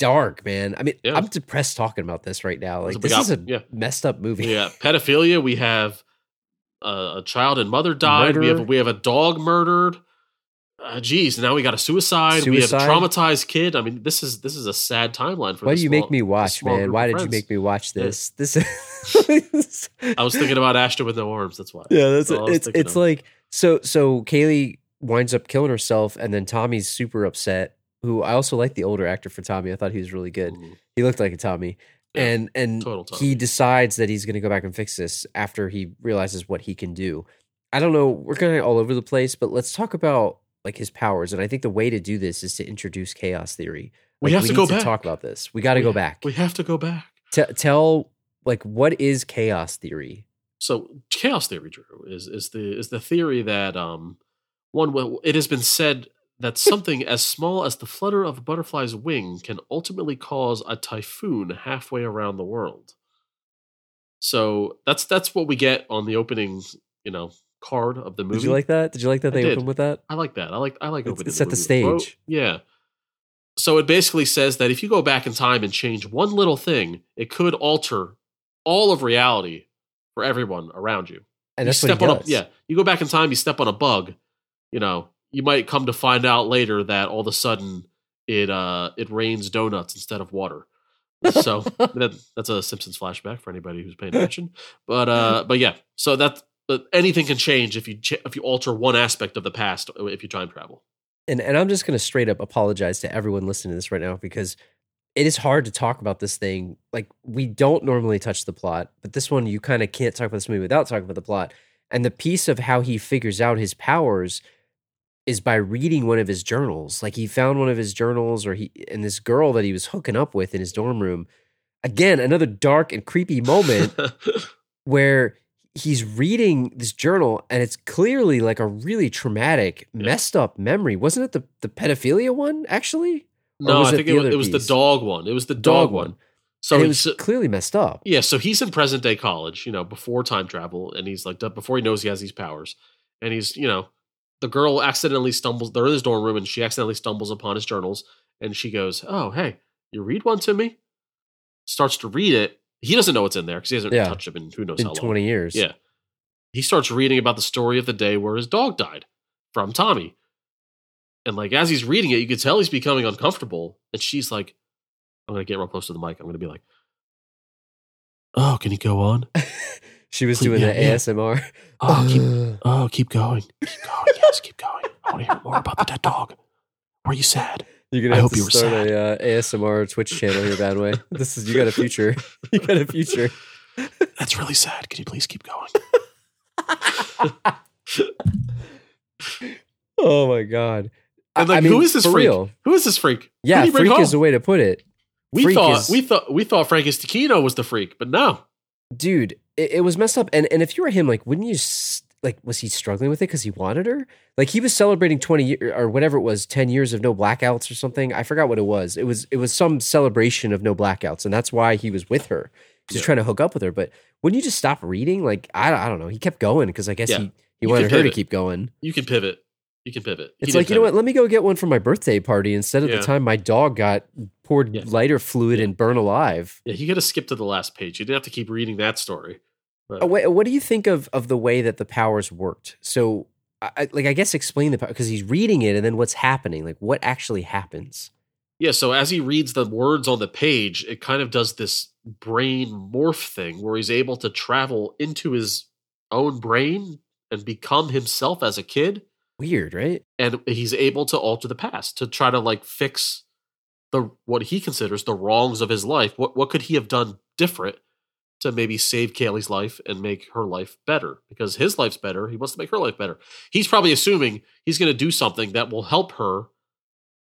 dark, man. I mean, Yeah. I'm depressed talking about this right now. Like, this big is a yeah. messed up movie. Got pedophilia. We have uh, a child and mother died. We have Murder. we have a dog murdered. Uh, geez, now we got a suicide. We have a traumatized kid. I mean, this is this is a sad timeline for. Why do you make me watch, man? Why did you make me watch Yeah. this? This. I was thinking about Ashton with no arms. That's why. Yeah, that's all it's it's of. like so so Kaylee winds up killing herself and then Tommy's super upset. Who I also like the older actor for Tommy. I thought he was really good. Mhm. He looked like a Tommy. Yeah, and and Tommy. he decides that he's going to go back and fix this after he realizes what he can do. I don't know, we're kind of all over the place, but let's talk about like his powers and I think the way to do this is to introduce chaos theory. We Like, have to need go back. talk about this. We got to go back. We have to go back. T- tell like what is chaos theory? So chaos theory, Drew, is is the is the theory that um one it has been said that something as small as the flutter of a butterfly's wing can ultimately cause a typhoon halfway around the world. So that's that's what we get on the opening, you know, card of the movie. Did you like that? Did you like that they opened with that? I like that. I like I like opening. it set the quote. stage. Yeah. So it basically says that if you go back in time and change one little thing, it could alter all of reality for everyone around you. And you that's what step he on does. a yeah. You go back in time, you step on a bug. You know, you might come to find out later that all of a sudden it uh it rains donuts instead of water. So that, that's a Simpsons flashback for anybody who's paying attention. But uh, but yeah, so that but anything can change if you ch- if you alter one aspect of the past if you time travel. and and I'm just going to straight up apologize to everyone listening to this right now because it is hard to talk about this thing. Like we don't normally touch the plot, but this one you kind of can't talk about this movie without talking about the plot. And the piece of how he figures out his powers is by reading one of his journals. Like he found one of his journals, or he and this girl that he was hooking up with in his dorm room. Again, another dark and creepy moment where he's reading this journal and it's clearly like a really traumatic, Yeah. messed up memory. Wasn't it the, the pedophilia one, actually? No, I think it was, it was the dog one. It was the Dog dog, one. one. So and it it's was uh, clearly messed up. Yeah, so he's in present day college, you know, before time travel, and he's like before he knows he has these powers, and he's you know, the girl accidentally stumbles. They're in his dorm room, and she accidentally stumbles upon his journals, and she goes, "Oh, hey, you read one to me?" Starts to read it. He doesn't know what's in there because he hasn't Yeah. touched it in who knows In how long. 20 years. Yeah, he starts reading about the story of the day where his dog died from Tommy, and like as he's reading it, you can tell he's becoming uncomfortable, and she's like, "I'm gonna get real close to the mic. I'm gonna be like." Oh, can he go on? She was doing yeah, the yeah. ASMR. Oh, keep, oh, keep going. Keep going. Yes, keep going. I want to hear more about the dead dog. Were you sad? You're gonna I have hope to you were start sad. a uh, ASMR Twitch channel here, Badway. This is you got a future. You got a future. That's really sad. Can you please keep going? Oh my god. And like, I mean, who is this freak? real. Who is this freak? Yeah, freak is the way to put it. we freak thought is- we thought we thought Francis Taquino was the freak, but no. dude it, it was messed up. And and if you were him like wouldn't you like was he struggling with it because he wanted her? Like he was celebrating 20 year, or whatever it was 10 years of no blackouts or something. I forgot what it was. It was it was some celebration of no blackouts and that's why he was with her. He was Yeah. trying to hook up with her. But wouldn't you just stop reading? Like i, I don't know. He kept going because i guess Yeah. he he wanted her to keep going. You can pivot. You can pivot. He it's like you know what? Let me go get one for my birthday party instead of Yeah. the time my dog got poured lighter fluid and burned alive. Yeah, he could have skipped to the last page. You didn't have to keep reading that story. But Uh, What, do you think of of the way that the powers worked? So, I- like, I guess explain the power because he's reading it, and then what's happening? Like, what actually happens? Yeah, so as he reads the words on the page, it kind of does this brain morph thing where he's able to travel into his own brain and become himself as a kid. Weird, right? And he's able to alter the past to try to like fix the what he considers the wrongs of his life. What what could he have done different to maybe save Kaylee's life and make her life better? Because his life's better. He wants to make her life better. He's probably assuming he's going to do something that will help her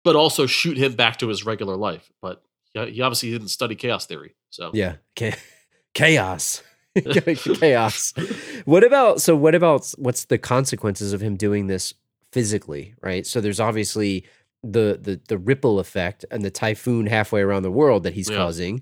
but also shoot him back to his regular life. But he, obviously didn't study chaos theory. So Yeah, chaos, chaos. What about so? What about what's the consequences of him doing this physically? Right. So there's obviously the the the ripple effect and the typhoon halfway around the world that he's Yeah. causing.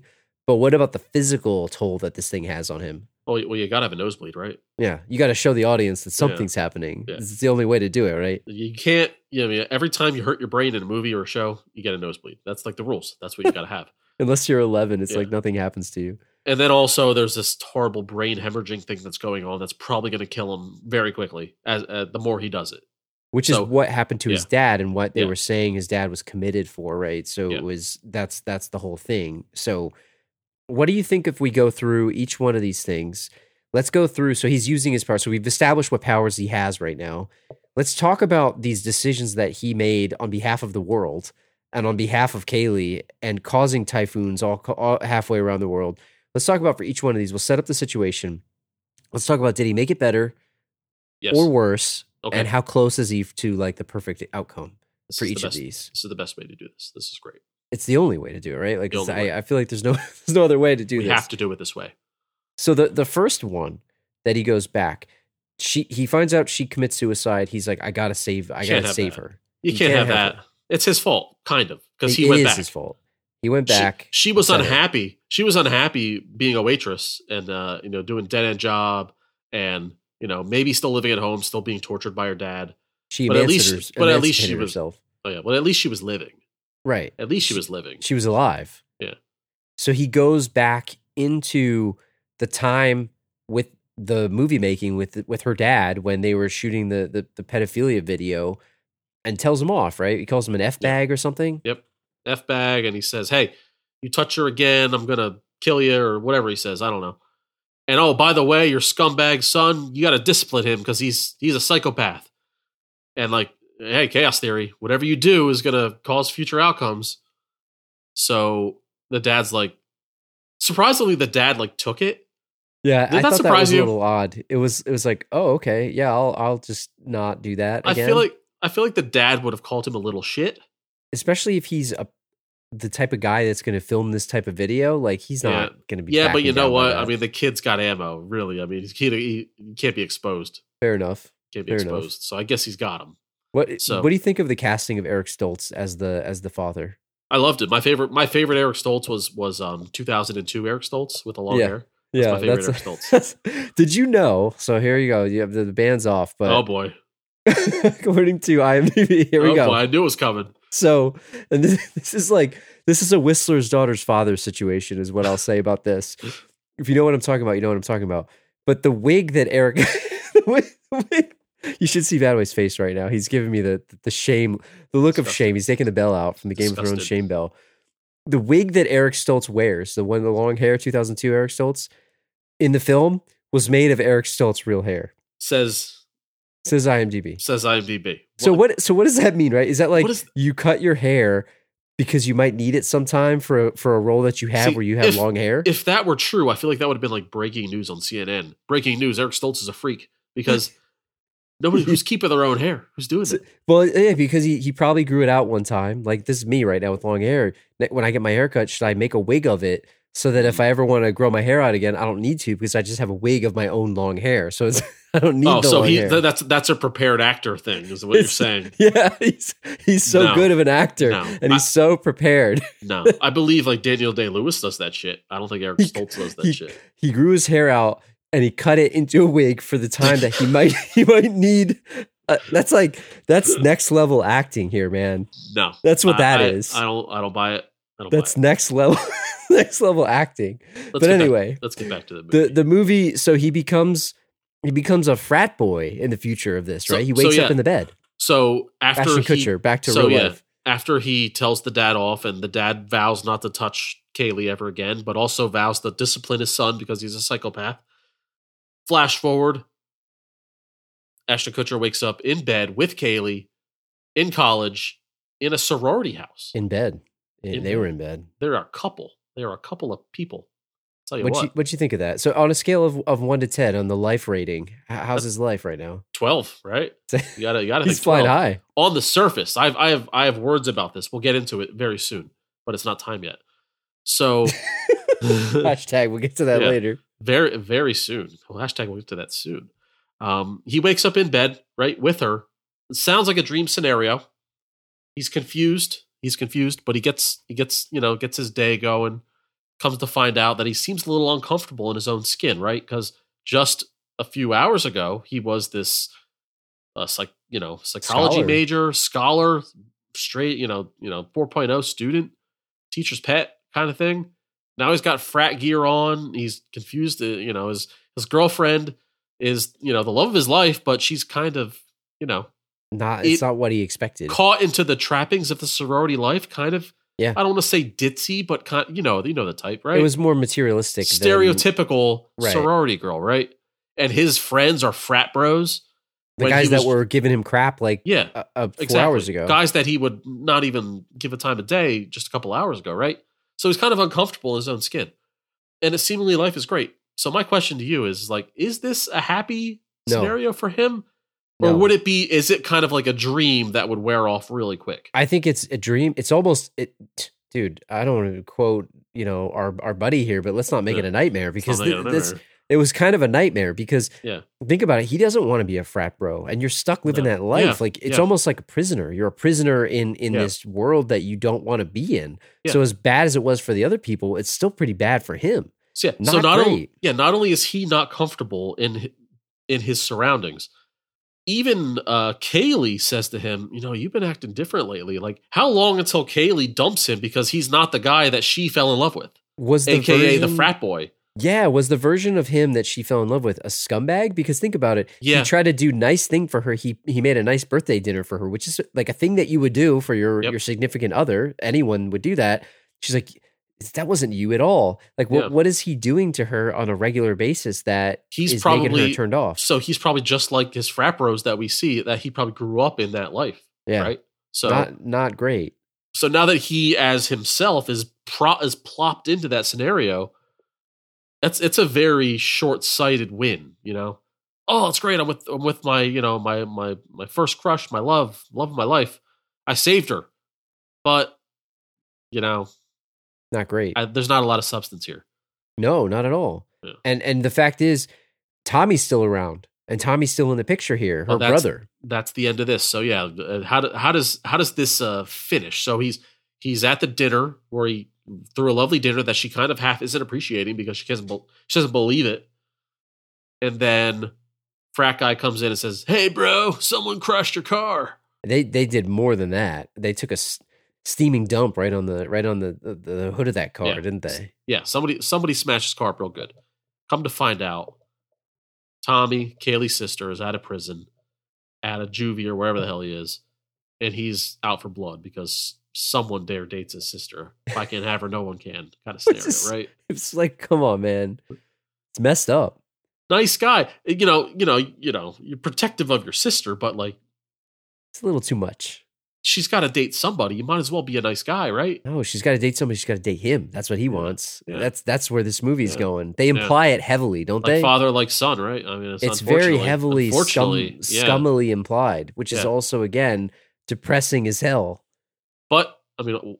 But what about the physical toll that this thing has on him? well, well, you gotta have a nosebleed, right? Yeah, you got to show the audience that something's happening. Yeah. It's the only way to do it, right? You can't. You know, I mean, every time you hurt your brain in a movie or a show, you get a nosebleed. That's like the rules. That's what you gotta have. Unless you're 11, it's Yeah. like nothing happens to you. And then also, there's this horrible brain hemorrhaging thing that's going on. That's probably going to kill him very quickly. As uh, the more he does it, which So- is what happened to his dad and what they Yeah. were saying his dad was committed for right so Yeah. it was that's that's the whole thing so what do you think if we go through each one of these things let's go through so he's using his power so we've established what powers he has right now let's talk about these decisions that he made on behalf of the world and on behalf of Kaylee and causing typhoons all, all halfway around the world let's talk about for each one of these we'll set up the situation let's talk about did he make it better yes. or worse okay. and how close is he to like the perfect outcome This for each of these? This is the best way to do this. This is great. It's the only way to do it, right? Like The it's- only way. I, I feel like there's no there's no other way to do we this. have to do it this way. So the the first one that he goes back, she he finds out she commits suicide. He's like, I gotta save, I gotta save that. her. You You can't, can't have, have that. It's his fault, kind of, because he went is back. his fault. He went She- back. She, was said it. unhappy. She was unhappy being a waitress and uh, you know doing dead end job and you know maybe still living at home, still being tortured by her dad. She but at least- but at least she was- herself. Oh yeah, well at least she was living. Right. At least she She- was living. She was alive. Yeah. So he goes back into the time with the movie making with with her dad when they were shooting the the, the pedophilia video and tells him off, right? He calls him an F bag or something. Yep. F bag, and he says, "Hey, you touch her again, I'm gonna kill you," or whatever he says. I don't know. And oh, by the way, your scumbag son, you got to discipline him because he's he's a psychopath. And like, hey, chaos theory, whatever you do is gonna cause future outcomes. So the dad's like, surprisingly, the dad like took it. Yeah, Did I that thought that was a little odd. It was it was like, oh, okay, yeah, I'll I'll just not do that. I feel like I feel like the dad would have called him a little shit. especially if he's a the type of guy that's going to film this type of video, like he's not Yeah. going to be. Yeah, but you know what? I mean, the kid's got ammo. Really, I mean, he, he, he can't be exposed. fair enough. Can't be Fair enough. exposed. So I guess he's got him. What So- what do you think of the casting of Eric Stoltz as the as the father? I loved it. My favorite, my favorite Eric Stoltz was was um 2002 Eric Stoltz with the long Yeah. hair. Yeah, my favorite that's, Eric that's- Did you know? So here you go. You have the, the band's off, but oh boy, according to IMDb, here we oh go. boy, I knew it was coming. So, and this, this is like this is a Whistler's daughter's father situation, is what I'll say about this. If you know what I'm talking about, you know what I'm talking about. But the wig that Eric, the wig, the wig- you should see Badway's face right now. He's giving me the the shame, the look of shame. He's taking the bell out from the Game of Thrones shame bell. The wig that Eric Stoltz wears, the one, the long hair, 2002 Eric Stoltz, in the film was made of Eric Stoltz's real hair. Says Says IMDb. says IMDb. So what? So what does that mean, right? Is that like What is- you cut your hair because you might need it sometime for a, for a role that you have See, where you have if- long hair? If that were true, I feel like that would have been like breaking news on CNN. Breaking news: Eric Stoltz is a freak because nobody who's keeping their own hair. Who's doing it? well, yeah, because he he probably grew it out one time. Like this is me right now with long hair. When I get my hair cut, should I make a wig of it so that if mm-hmm. I ever want to grow my hair out again, I don't need to because I just have a wig of my own long hair. So it's I don't need Oh, so he th- that's that's a prepared actor thing, is what you're saying. yeah, he's he's so No. good of an actor No. and he's so prepared. No, I believe like Daniel Day Lewis does that shit. I don't think Eric He- Stoltz does that he- shit. he grew his hair out and he cut it into a wig for the time that he might he might need. Uh, that's like that's next level acting here, man. No, That's what I- that I, is. I don't. I don't buy it. Don't That's buy next level next level acting. Let's but get back- anyway, let's get back to the movie. the the movie. So he becomes he becomes a frat boy in the future of this, So- right? He so wakes up in the bed. so after Ashton he, Kutcher back to so real yeah, life. after he tells the dad off, and the dad vows not to touch Kaylee ever again, but also vows to discipline his son because he's a psychopath. Flash forward, Ashton Kutcher wakes up in bed with Kaylee in college in a sorority house. In bed. In they bed. were in bed. They're a couple. They're a couple of people. Tell you What what, you what you think of that? So on a scale of, of one to ten on the life rating, how's uh, his life right now? twelve, right? You gotta, you gotta. He's think flying high. on the surface. I've, I have, I have words about this. We'll get into it very soon, but it's not time yet. So, Hashtag. We'll get to that Yeah. later. Very, very soon. Well, hashtag we'll get to that soon. Um, he wakes up in bed, right, with her. It sounds like a dream scenario. He's confused. He's confused, but he gets, he gets, you know, gets his day going. Comes to find out that he seems a little uncomfortable in his own skin, right? Because just a few hours ago, he was this, uh, psych, you know, psychology Scholar. major, scholar, straight, you know, you know, 4.0 student, teacher's pet kind of thing. Now he's got frat gear on. He's confused. uh, You know, his his girlfriend is you know the love of his life, but she's kind of you know Not. It's It- not what he expected. caught into the trappings of the sorority life. Kind of. Yeah. I don't want to say ditzy, but kind you know you know the type, right? It was more materialistic. than- stereotypical Right. sorority girl, right? And his friends are frat bros. the guys that was- were giving him crap like Yeah, uh, uh, four exactly. hours ago. Guys that he would not even give a time of day just a couple hours ago, right? So he's kind of uncomfortable in his own skin. And his seemingly life is great. So my question to you is like, is this a happy No. scenario for him? Or No. would it be is it kind of like a dream that would wear off really quick? I think it's a dream. It's almost it, dude. I don't want to quote you know our our buddy here, but let's not make Yeah. it a nightmare because like a this nightmare. It was kind of a nightmare because Yeah. think about it. He doesn't want to be a frat bro, and you're stuck living No. that life. Yeah. Like it's Yeah. almost like a prisoner. You're a prisoner in in this world that you don't want to be in. So as bad as it was for the other people, it's still pretty bad for him. So yeah, so Not not only yeah, not only is he not comfortable in in his surroundings, even uh Kaylee says to him, you know, you've been acting different lately. Like, how long until Kaylee dumps him because he's not the guy that she fell in love with, Was the aka the frat boy? Yeah, was the version of him that she fell in love with a scumbag? Because think about it. Yeah. He tried to do nice thing for her. He he made a nice birthday dinner for her, which is like a thing that you would do for your Yep. your significant other. Anyone would do that. She's like, that wasn't you at all. Like, what Yeah. what is he doing to her on a regular basis that He's is making her probably- turned off? So he's probably just like his frat bros that we see that he probably grew up in that life, Yeah, right? So not not great. so now that he as himself is pro- is plopped into that scenario that's it's a very short-sighted win you know oh it's great i'm with i'm with my you know my my my first crush my love love of my life i saved her but you know Not great. I, there's not a lot of substance here no, not at all. Yeah. And and the fact is, Tommy's still around, and Tommy's still in the picture here. Her Well, that's- brother. that's the end of this so yeah uh, how, do, how does how does this uh finish so he's he's at the dinner where he threw a lovely dinner that she kind of half isn't appreciating because she doesn't bel- she doesn't believe it and then frat guy comes in and says hey bro someone crushed your car They they did more than that. They took a s- steaming dump right on the right on the the, the hood of that car, Yeah. didn't they? yeah somebody somebody smashed his car up real good come to find out tommy kaylee's sister is out of prison at a juvie or wherever the hell he is and he's out for blood because someone dare dates his sister if i can't have her no one can kind of scenario right It's like, come on, man, it's messed up. nice guy eh, you know you know you know you're protective of your sister but like It's a little too much. she's got to date somebody you might as well be a nice guy right No, she's got to date somebody. She's got to date him. That's what he wants. Yeah. That's that's where this movie's Yeah. going. They imply it heavily, don't like they? father like son right i mean it's, it's very heavily scum, yeah. scummily implied, which is also again depressing as hell. But I mean,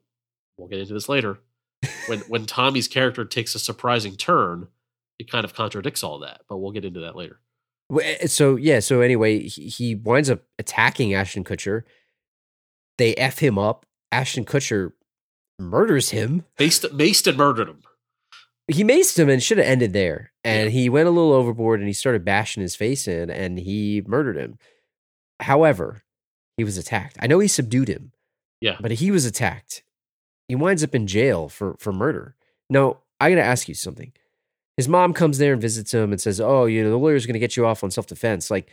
we'll get into this later. When when Tommy's character takes a surprising turn, it kind of contradicts all that. But we'll get into that later. Eh, So yeah. So anyway, he, he winds up attacking Ashton Kutcher. They f him up. Ashton Kutcher murders him. Maced, maced and murdered him. He maced him and should have ended there. And he went a little overboard and he started bashing his face in and he murdered him. However, he was attacked. I know he subdued him. Yeah. But he was attacked. He winds up in jail for for murder. Now, I got to ask you something. His mom comes there and visits him and says, "Oh, you know, the lawyer's going to get you off on self-defense." Like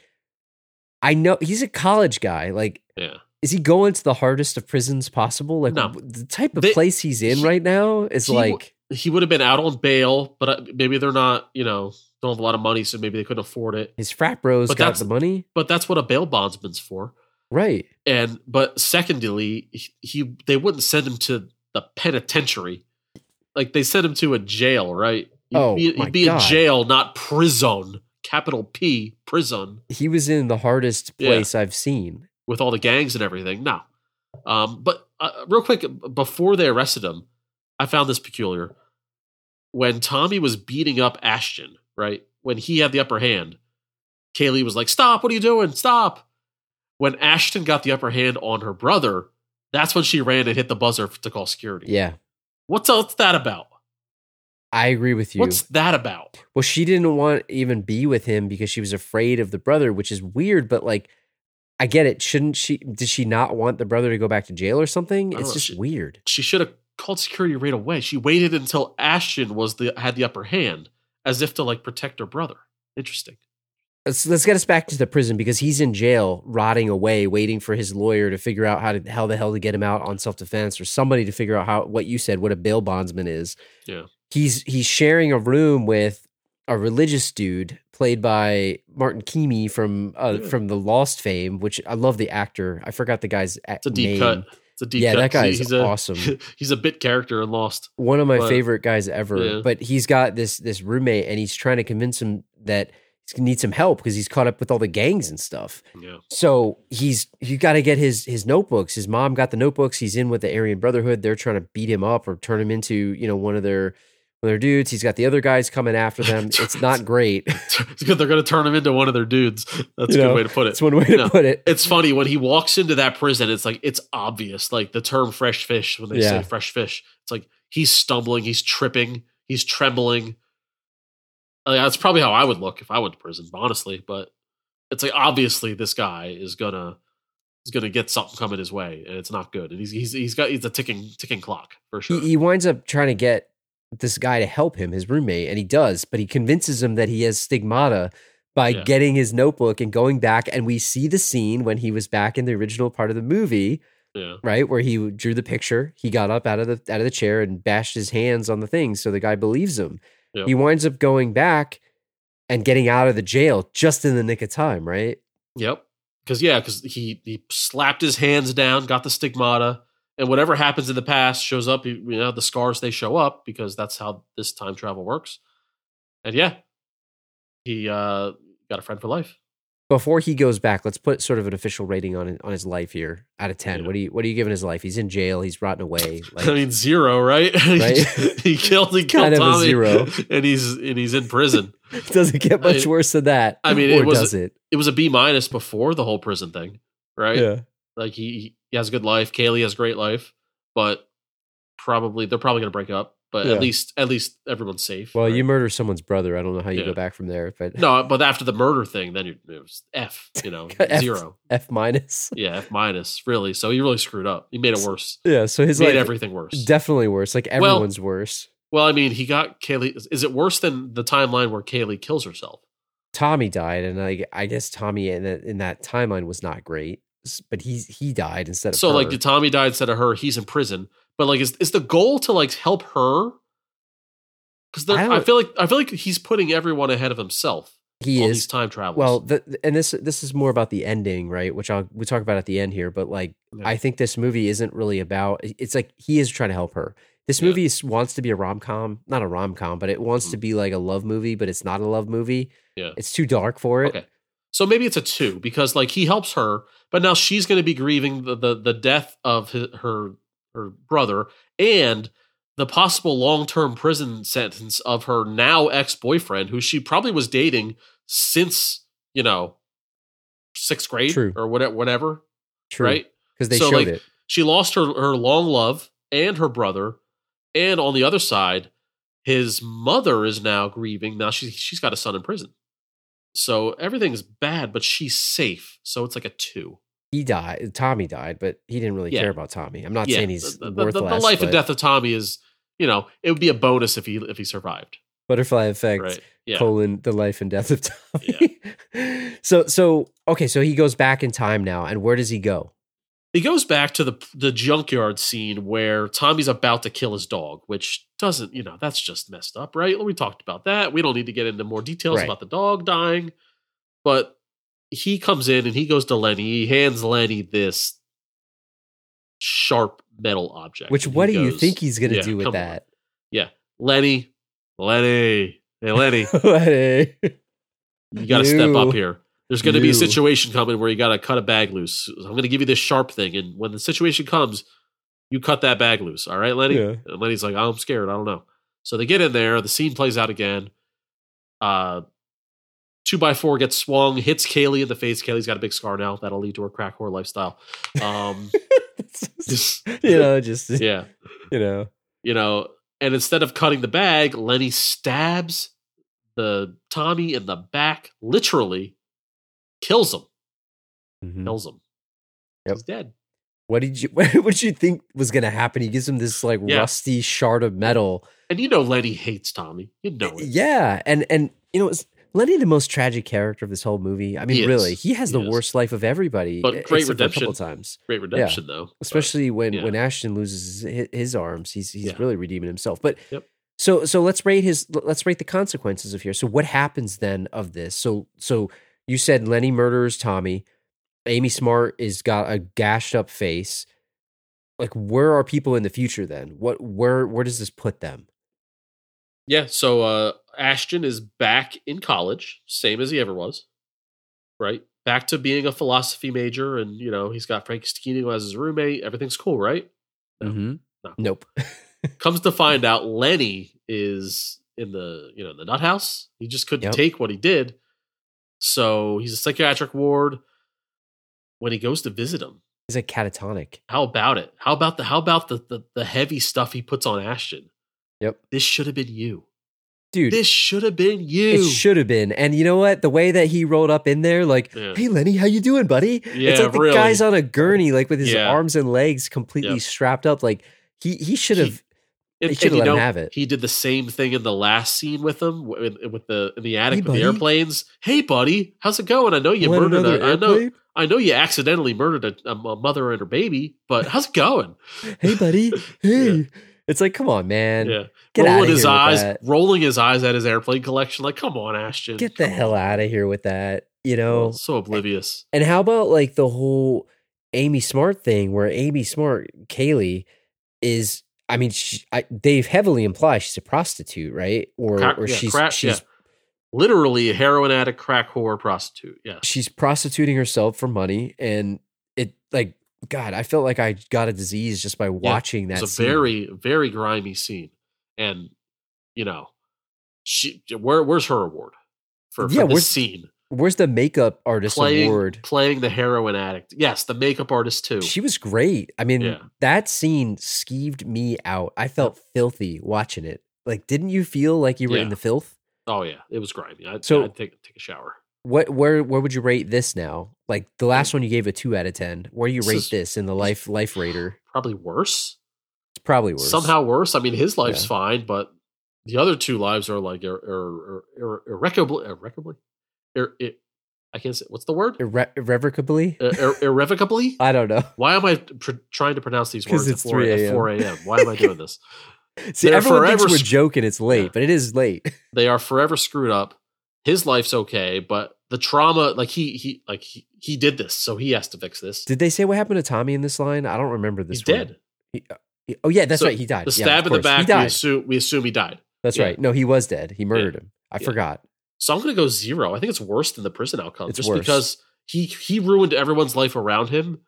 I know he's a college guy. Like Yeah. is he going to the hardest of prisons possible? Like No. the type of They- place he's in he- right now is he like He would have been out on bail, but uh, maybe they're not. You know, don't have a lot of money, so maybe they couldn't afford it. his frat bros But got that's- the money. But that's what a bail bondsman's for. Right. And but secondly, he, he they wouldn't send him to the penitentiary. Like they sent him to a jail, right? You'd Oh, be, you'd be God. in jail, not prison. Capital P, prison, He was in the hardest Yeah. place I've seen. with all the gangs and everything. No. Um, but uh, real quick, before they arrested him, I found this peculiar. When Tommy was beating up Ashton, right? When he had the upper hand, Kaylee was like, Stop, what are you doing? Stop. When Ashton got the upper hand on her brother, that's when she ran and hit the buzzer to call security. Yeah, What's, what's that about? I agree with you. What's that about? Well, she didn't want to even be with him because she was afraid of the brother, which is weird. But like, I get it. Shouldn't she? Did she not want the brother to go back to jail or something? It's know. just She- weird. She should have called security right away. She waited until Ashton was the had the upper hand, as if to like protect her brother. Interesting. Let's let's get us back to the prison because he's in jail, rotting away, waiting for his lawyer to figure out how to how the hell to get him out on self defense, or somebody to figure out how what you said, what a bail bondsman is. Yeah. He's he's sharing a room with a religious dude played by Martin Keamy from uh, Yeah. from the Lost fame, which I love the actor. I forgot the guy's It's a deep name. cut. It's a deep cut. Yeah, cut. that guy He's- is a, awesome. He's a bit character in Lost. one of my But- favorite guys ever. Yeah. But he's got this this roommate, and he's trying to convince him that he needs some help because he's caught up with all the gangs and stuff. Yeah. So he's you got to get his his notebooks. His mom got the notebooks. He's in with the Aryan Brotherhood. They're trying to beat him up or turn him into you know one of their one of their dudes. He's got the other guys coming after them. It's not great. it's they're going to turn him into one of their dudes. That's You a good know, way to put it. That's one way to put it. It's funny when he walks into that prison. It's like it's obvious, like the term "fresh fish" when they Yeah. say "fresh fish." It's like he's stumbling, he's tripping, he's trembling. Mean, that's probably how I would look if I went to prison, honestly. But it's like obviously this guy is gonna is gonna get something coming his way, and it's not good. And he's he's he's got he's a ticking ticking clock for sure. He, he winds up trying to get this guy to help him, his roommate, and he does, but he convinces him that he has stigmata by Yeah. getting his notebook and going back. And we see the scene when he was back in the original part of the movie, yeah, right, where he drew the picture. He got up out of the out of the chair and bashed his hands on the thing, so the guy believes him. Yep. He winds up going back and getting out of the jail just in the nick of time, right? Yep. Because yeah, because he he slapped his hands down, got the stigmata, and whatever happens in the past shows up. You you know, the scars they show up because that's how this time travel works. And yeah, he uh, got a friend for life. Before he goes back, let's put sort of an official rating on on his life here out of ten. Yeah. What do you what are you giving his life? He's in jail. He's rotting away. Like, I mean, zero, right? Right? he killed he killed Kind Tommy, zero. and he's and he's in prison. it doesn't get much I- worse than that. I mean, or it was- does it? It was a B minus before the whole prison thing, right? Yeah, like he he has a good life. Kaylee has a great life, but probably they're probably going to break up. But Yeah. at least at least everyone's safe. Well, right? you murder someone's brother. I don't know how you Yeah. go back from there, but no, but after the murder thing, then you're, it was F. You know, F. zero. F minus. Yeah, F minus. Really. So he really screwed up. He made it worse. Yeah, so his made life everything worse. definitely worse. Like Well- everyone's worse. well, I mean, he got Kaylee. is- it worse than the timeline where Kaylee kills herself? Tommy died, and I, I guess Tommy in that, in that timeline was not great, but he's he died instead of So her. like, the Tommy died instead of her. He's in prison. But like, is is the goal to like help her? Because I I, feel like I feel like he's putting everyone ahead of himself. he on is these time travels. Well, the, and this this is more about the ending, right? Which I'll we talk about at the end here. But like, Yeah. I think this movie isn't really about. It's like he is trying to help her. This Yeah. movie is, wants to be a rom com, not a rom com, but it wants to Mhm. be like a love movie, but it's not a love movie. Yeah. it's too dark for it. Okay. So maybe it's a two because like he helps her, but now she's going to be grieving the, the the death of his, her her brother and the possible long term prison sentence of her now ex boyfriend, who she probably was dating since you know sixth grade True. or whatever. Whatever, True, right? Because they So, showed like, it. She lost her her long love and her brother, and on the other side, his mother is now grieving. Now she's she's got a son in prison. So everything's bad, but she's safe. So it's like a two. He died. Tommy died, but he didn't really Yeah. care about Tommy. I'm not yeah, saying he's the, the- the- worthless. the life and death of Tommy is, you know, it would be a bonus if he if he survived. Butterfly effect. Right? Yeah. colon the life and death of Tommy. so so okay, so he goes back in time now, and where does he go? He goes back to the the junkyard scene where Tommy's about to kill his dog, which doesn't, you know, that's just messed up, right? We talked about that. We don't need to get into more details Right. about the dog dying, but he comes in and he goes to Lenny. He hands Lenny this sharp metal object. Which what do you think he's going to Yeah, do with come on. that? Yeah, Lenny, Lenny, hey Lenny, Lenny, you got to step up here. There's going to be a situation coming where you got to cut a bag loose. I'm going to give you this sharp thing, and when the situation comes, you cut that bag loose. All right, Lenny. Yeah. And Lenny's like, I'm scared. I don't know. So they get in there. The scene plays out again. Uh, two by four gets swung, hits Kaylee in the face. Kaylee's got a big scar now. That'll lead to her crack whore lifestyle. Um, just, you know, just yeah, you know. you know. And instead of cutting the bag, Lenny stabs the Tommy in the back, literally kills him. Mhm. Kills him. Yep. He's dead. What did you what did you think was gonna happen? He gives him this like Yeah. rusty shard of metal. And you know Lenny hates Tommy. You know it. Yeah, and and you know, is Lenny the most tragic character of this whole movie? I mean, He really, he has He the is. worst life of everybody. But great for a couple redemption. times. Great redemption, though. But- especially when yeah. when Ashton loses his, his arms, he's he's Yeah. really redeeming himself. But Yep. so so let's rate his let's rate the consequences of here. So what happens then of this? So so you said Lenny murders Tommy. Amy Smart is got a gashed up face. Like where are people in the future then? What where where does this put them? Yeah, so uh Ashton is back in college, same as he ever was. Right? Back to being a philosophy major, and you know, he's got Frank Stechino as his roommate. Everything's cool, right? No. Mm-hmm. No. Nope. Comes to find out Lenny is in the you know the nut house. He just couldn't Yep. take what he did. So he's a psychiatric ward. When he goes to visit him, He's like catatonic. how about it? How about the how about the the, the heavy stuff he puts on Ashton? Yep. This should have been you. Dude, This should have been you. It should have been. And you know what? The way that he rolled up in there, like, Yeah. hey Lenny, how you doing, buddy? Yeah, it's like the really. guy's on a gurney, like with his Yeah. arms and legs completely Yep. strapped up. Like he he should have And- They should've you let him have it. He did the same thing in the last scene with them with, with the in the attic Hey, with the airplanes. Hey, buddy, how's it going? I know you Want murdered. another A, I know. I know you accidentally murdered a, a mother and her baby, but how's it going? Hey buddy. Hey. It's like, come on, man. yeah, Get out rolling of his here with eyes, that. rolling his eyes at his airplane collection. Like, come on, Ashton, Get the Come hell on. out of here with that. You know? so oblivious. And how about like the whole Amy Smart thing where Amy Smart, Kaylee, is I mean, she, I, they heavily imply she's a prostitute, right? Or Crack- or yeah, she's crack- she's yeah. Literally a heroin addict, crack whore, prostitute. Yeah, she's prostituting herself for money and it like god i felt like i got a disease just by watching that it's a scene. very very grimy scene, and you know, she where where's her award for, for Yeah, this where's- scene? where's the makeup artist playing award playing the heroin addict. Yes, the makeup artist too. she was great i mean Yeah. that scene skeeved me out i felt filthy watching it like didn't you feel like you were in the filth oh yeah, it was grimy. I'd, So- I'd take take a shower. what where where would you rate this now like the last one you gave a two out of ten where do you This rate is- this in the life life rater Probably worse. It's probably worse Somehow worse. I mean, his life's Yeah. fine, but the other two lives are like ir- ir- ir- irrevocably. Irrevocably. Ir- ir- I can't say what's the word. Irre- irrevocably Ir- ir- irrevocably. i don't know Why am I pr- trying to pronounce these words it's at 4, 3 at a.m.. 4 a.m.? Why am I doing this? see They're everyone thinks forever we're sc- joking it's late Yeah. but it is late They are forever screwed up. His life's okay, but the trauma, like he he like he, he did this, so he has to fix this. Did they say what happened to Tommy in this line? I don't remember this. He's one. dead. He- uh, oh yeah, that's So, right. He died. The stab of in the course. He back, we died. assume, we assume he died. That's yeah. right. No, he was dead. He murdered him. I Yeah. forgot. So I'm going to go zero. I think it's worse than the prison outcome, It's just worse. because he he ruined everyone's life around him.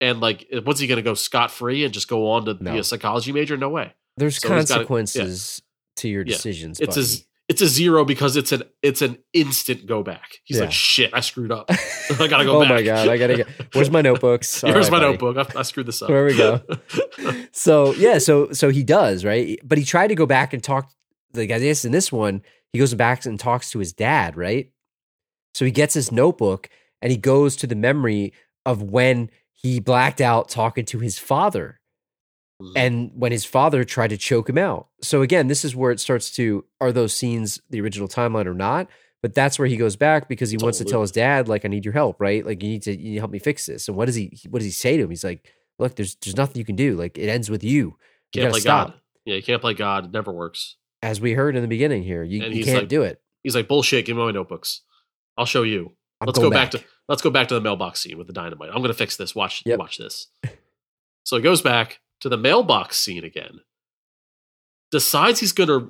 And like, what's he going to go scot free and just go on to be a psychology major? No way. There's So he's gotta- yeah. consequences to your Yeah. decisions. It's buddy. a z- it's a zero because it's an it's an instant go back. He's Yeah. like, shit, I screwed up. I gotta go oh back. oh back. my god, I gotta get. Where's my notebooks? All Here's right, my buddy. notebook. I, I screwed this up. There we go. So yeah, so so he does right, but he tried to go back and talk. Like I guess in this one, he goes back and talks to his dad, right? So he gets his notebook and he goes to the memory of when he blacked out talking to his father. Mhm. and when his father tried to choke him out. So again, this is where it starts to are those scenes the original timeline or not? But that's where he goes back because he wants to tell his dad, like, I need your help, right? Like you need to you need to help me fix this. And what does he what does he say to him? He's like, Look, there's there's nothing you can do. Like it ends with you. You can't play stop. God. Yeah, you can't play God. It never works. As we heard in the beginning here. You, you can't like, do it. He's like, bullshit. Give me my notebooks. I'll show you. I'm let's go back. to let's go back to the mailbox scene with the dynamite. I'm gonna fix this. Watch Yep. watch this. So he goes back to the mailbox scene again. Decides he's gonna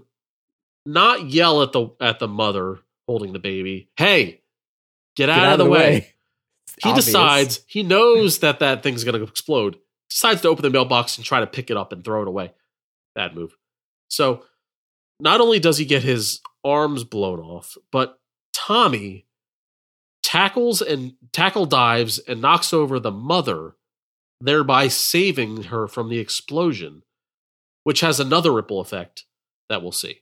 not yell at the at the mother holding the baby. Hey, get out, of, the, way. He Obvious. decides he knows that that thing's going to explode. Decides to open the mailbox and try to pick it up and throw it away. Bad move. So not only does he get his arms blown off, but Tommy tackles and tackle dives and knocks over the mother, thereby saving her from the explosion, which has another ripple effect that we'll see.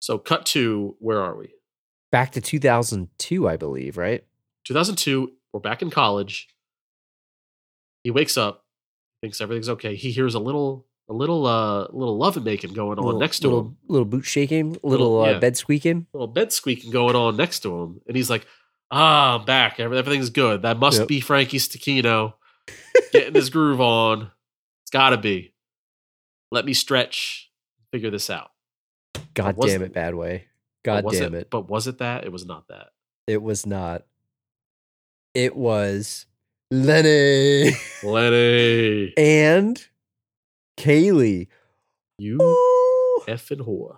So cut to where are we? Back to 2002, I believe, right? 2002, we're back in college. He wakes up, thinks everything's okay. He hears a little, a little, uh, little loving making going on little, next to little, him, Little boot shaking, little, Little- uh, yeah. bed squeaking. little bed squeaking going on next to him, and he's like, "Ah, I'm back. Everything's good. That must Yep. be Frankie Stachino getting this groove on. It's got to be. Let me stretch, figure this out. God was- damn it, Badway. God damn it. But was it that? It was not that. It was not. It was Lenny Lenny, and Kaylee. you Ooh, effing whore.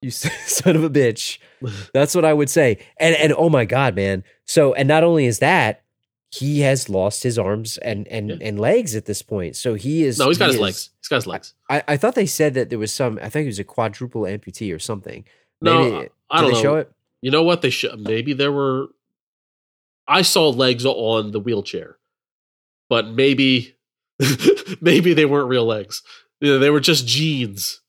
you son of a bitch. That's what I would say. And and oh my god, man. So and not only is that, he has lost his arms and and Yeah. and legs at this point. So he is No, he's got he his is- legs. He's got his legs. I, I thought they said that there was some. I think it was a quadruple amputee or something. No, Maybe, I did don't they know. show it? You know what? They should. Maybe there were. I saw legs on the wheelchair, but maybe, maybe they weren't real legs. You know, they were just jeans.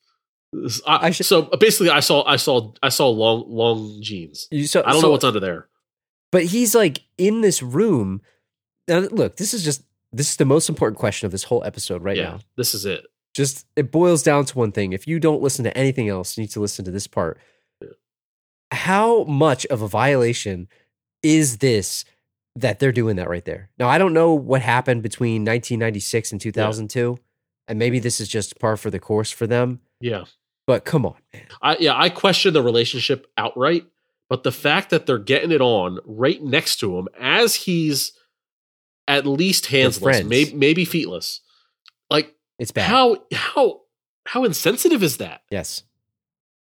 I, I should- so basically, I saw, I saw, I saw long, long jeans. You saw, I don't so- know what's under there. But he's like in this room. Now, look, this is just this is the most important question of this whole episode right yeah, now. this is it. Just it boils down to one thing. If you don't listen to anything else, you need to listen to this part. Yeah. How much of a violation is this that they're doing that right there? Now, I don't know what happened between 1996 and 2002, and maybe this is just par for the course for them. Yeah, But come on. I yeah, I question the relationship outright, but the fact that they're getting it on right next to him as he's at least handsless, maybe maybe feetless, like it's bad. how how how insensitive is that? yes,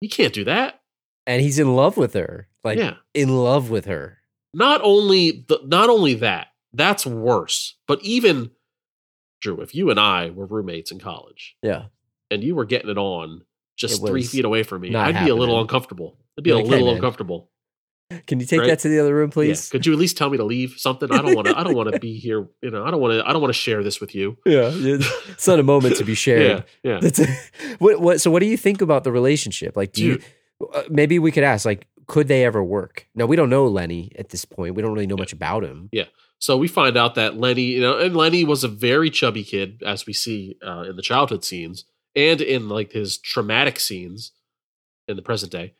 You can't do that. and he's in love with her, like yeah. in love with her. Not only the, not only that, that's worse. But even Drew, if you and I were roommates in college Yeah. and you were getting it on just It three feet away from me, I'd be a little uncomfortable. I'd be You're a like, "Hey, little man, uncomfortable. Can you take Right? that to the other room, Yeah. please? Could you at least tell me to leave something? I don't want to. I don't want to be here. You know, I don't want to. I don't want to share this with you. Yeah. It's not a moment to be shared. Yeah, yeah. What, what, so what do you think about the relationship? Like, do Dude. you, uh, maybe we could ask, like, could they ever work? Now, we don't know Lenny at this point. We don't really know Yeah. much about him. Yeah. So we find out that Lenny, you know, and Lenny was a very chubby kid, as we see uh, in the childhood scenes and in like his traumatic scenes in the present day.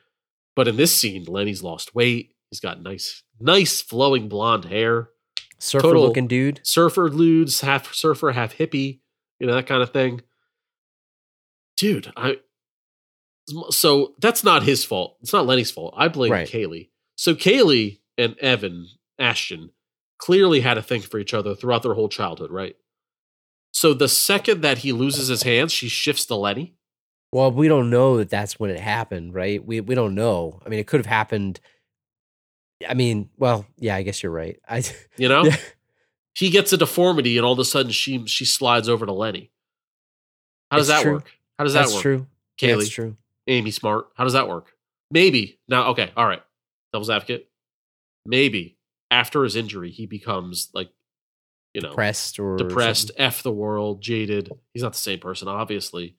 But in this scene, Lenny's lost weight. He's got nice, nice flowing blonde hair. Surfer Total- looking dude. Surfer ludes, half surfer, half hippie, you know that kind of thing. Dude, I. So that's not his fault. It's not Lenny's fault. I blame Right. Kaylee. So Kaylee and Evan Ashton clearly had a thing for each other throughout their whole childhood, right? So the second that he loses his hands, she shifts to Lenny. Well, we don't know that that's when it happened, right? We we don't know. I mean, it could have happened. I mean, well, yeah, I guess you're right. I You know, Yeah. he gets a deformity, and all of a sudden she she slides over to Lenny. How does It's that true. work? How does that's that work? That's true. Kaylee, That's true. Amy Smart. How does that work? Maybe now. Okay, all right. Devil's advocate. Maybe after his injury, he becomes like, you know, Depressed or depressed, something. f the world, jaded. He's not the same person, obviously.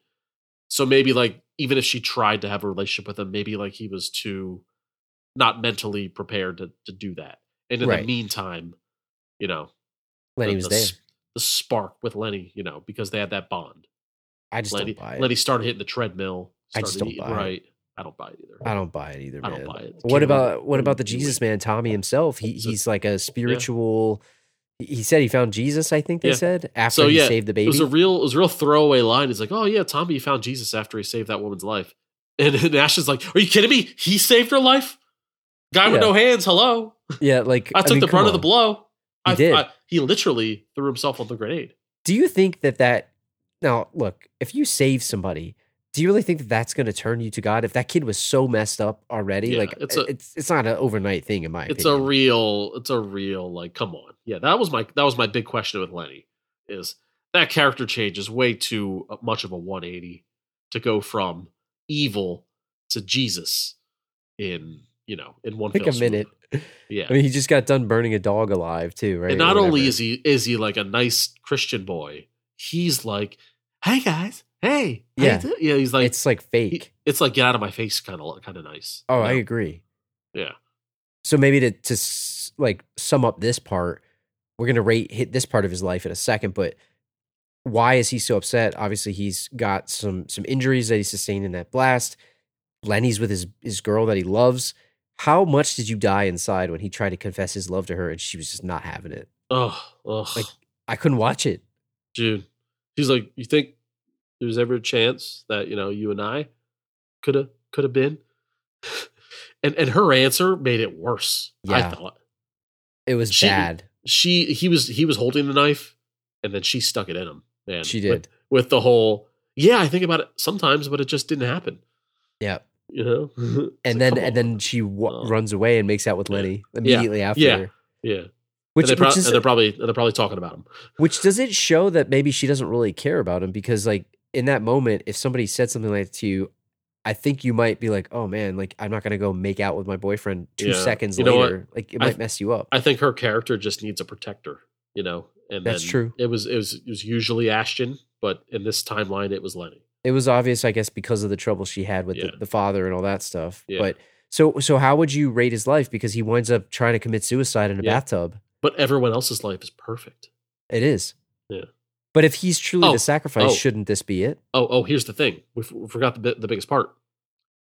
So maybe like even if she tried to have a relationship with him, maybe like he was too not mentally prepared to to do that. And in Right. the meantime, you know, Lenny the, was the there. The spark with Lenny, you know, because they had that bond. I just Lenny, don't buy it. Lenny started hitting the treadmill. I just don't buy it. right. I don't buy it either. I don't buy it either, I don't buy it. What Kaylee, about what about the Jesus man, Tommy himself? He he's like a spiritual. he- He said he found Jesus. I think they Yeah. said after So he yeah, saved the baby. it was a real, it was a real throwaway line. He's like, "Oh yeah, Tommy found Jesus after he saved that woman's life," and, and Ash is like, "Are you kidding me? He saved her life? Guy with no hands. Hello, yeah, like I took mean, the brunt of the blow. He I, did. I- he literally threw himself on the grenade. Do you think that that now look? If you save somebody, do you really think that that's going to turn you to God? If that kid was so messed up already, Yeah, like it's it's a- it's it's not an overnight thing in my it's a real it's a real like come on yeah that was my that was my big question with lenny is that character change is way too uh, much of a 180 to go from evil to jesus in you know in one fell a swoop. minute. yeah I mean, he just got done burning a dog alive too, right? and not only is he is he like a nice christian boy he's like hey guys hey Yeah. yeah he's like it's like he- fake. it's like get out of my face kind of kind of nice oh, you I agree. yeah So maybe to to like sum up this part, we're gonna rate hit this part of his life in a second. But why is he so upset? Obviously, he's got some some injuries that he sustained in that blast. Lenny's with his his girl that he loves. How much did you die inside when he tried to confess his love to her and she was just not having it? oh, oh. Like- I couldn't watch it. dude. He's like, you think there's ever a chance that you know you and I could have could have been? And and her answer made it worse. I thought It was She- bad. she he was he was holding the knife, and then she stuck it in him. Man, She with- did. with, the whole. Yeah, I think about it sometimes, but it just didn't happen. Yeah. You know, And like, then and then she w- Oh. runs away and makes out with Yeah. Lenny immediately after. Yeah. yeah, Which, and, they pro- which is and they're probably and they're probably talking about him. Which does it show that maybe she doesn't really care about him because like in that moment, if somebody said something like that to you, I think you might be like, "Oh man, like I'm not gonna go make out with my boyfriend two Yeah. seconds You later." Like it might mess you up. I think her character just needs a protector, you know. And That's then true. It was it was it was usually Ashton, but in this timeline, it was Lenny. it was obvious, I guess, because of the trouble she had with Yeah. the, the father and all that stuff. Yeah. But so so how would you rate his life? Because he winds up trying to commit suicide in a bathtub. But everyone else's life is perfect. It is. Yeah. But if he's truly Oh, the sacrifice, oh. shouldn't this be it? Oh, oh, here's the thing. We, f- we forgot the the biggest part.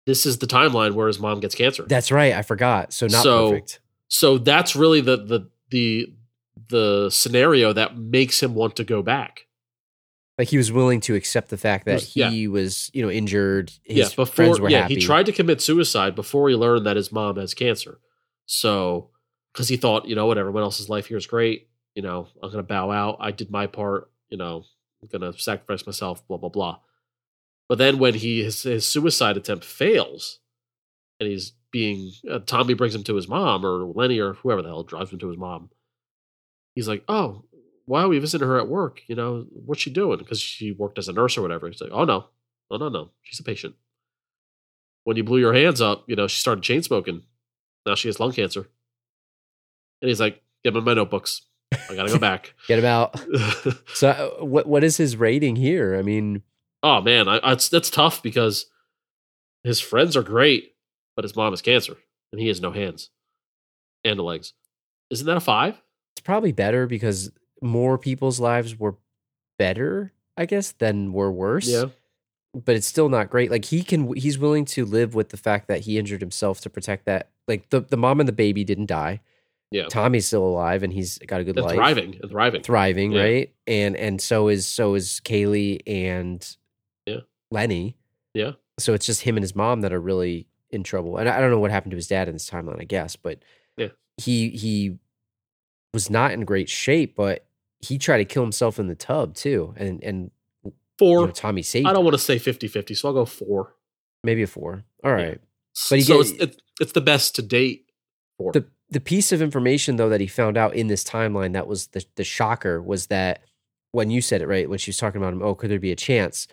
This is the timeline where his mom gets cancer. That's right. I forgot. So not So- perfect. so that's really the the the the scenario that makes him want to go back. Like he was willing to accept the fact that Was- yeah. he was, you know, injured. His yeah, friends before were yeah, happy. he tried to commit suicide before he learned that his mom has cancer. So because he thought, you know what, everyone else's life here is great. You know, I'm gonna bow out. I did my part. You know, I'm gonna sacrifice myself. Blah blah blah. But then when he his, his suicide attempt fails, and he's being uh, Tommy brings him to his mom or Lenny or whoever the hell drives him to his mom. He's like, oh, why are we visiting her at work? You know, what's she doing? Because she worked as a nurse or whatever. He's like, oh no, no, no, no, she's a patient. When you blew your hands up, you know, she started chain smoking. Now she has lung cancer. And he's like, give me my notebooks. I gotta go back. Get him out. So uh, what what is his rating here? I mean, oh man, I, I, it's, that's tough because his friends are great, but his mom has cancer and he has no hands and legs. Isn't that a five? it's probably better because more people's lives were better, I guess, than were worse. Yeah. But it's still not great. Like he can he's willing to live with the fact that he injured himself to protect that. Like the, the mom and the baby didn't die. Yeah. Tommy's still alive and he's got a good And life. thriving thriving. Thriving, Yeah. right? And and so is so is Kayleigh and Yeah. Lenny. Yeah. So it's just him and his mom that are really in trouble. And I don't know what happened to his dad in this timeline, I guess, but Yeah. he he was not in great shape, but he tried to kill himself in the tub too. And and you Four. know, Tommy saved I don't him. want to say 50 50, so I'll go four. maybe a four. all right Yeah. But he so get- it's, it's, it's the best to date four. The the piece of information though that he found out in this timeline that was the the shocker was that when you said it right when she was talking about him, oh, could there be a chance?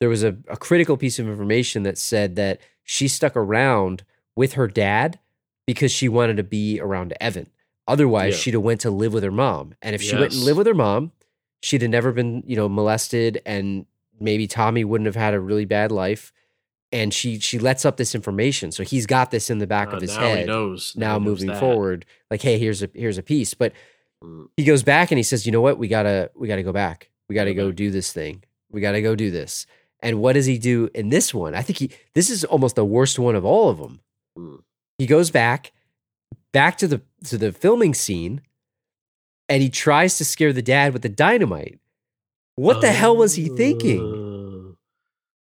There was a, a critical piece of information that said that she stuck around with her dad because she wanted to be around Evan. Otherwise, Yeah. she'd have went to live with her mom. And if she went and Yes. lived with her mom, she'd have never been, you know, molested and maybe Tommy wouldn't have had a really bad life. And she she lets up this information. So he's got this in the back Uh, of his now he head knows. now he knows moving that. forward like hey here's a here's a piece but Mm. he goes back and he says you know what we gotta we gotta go back we gotta Go go do this thing we gotta go do this and what does he do in this one i think he this is almost the worst one of all of them Mm. he goes back back to the to the filming scene and he tries to scare the dad with the dynamite what the hell was he thinking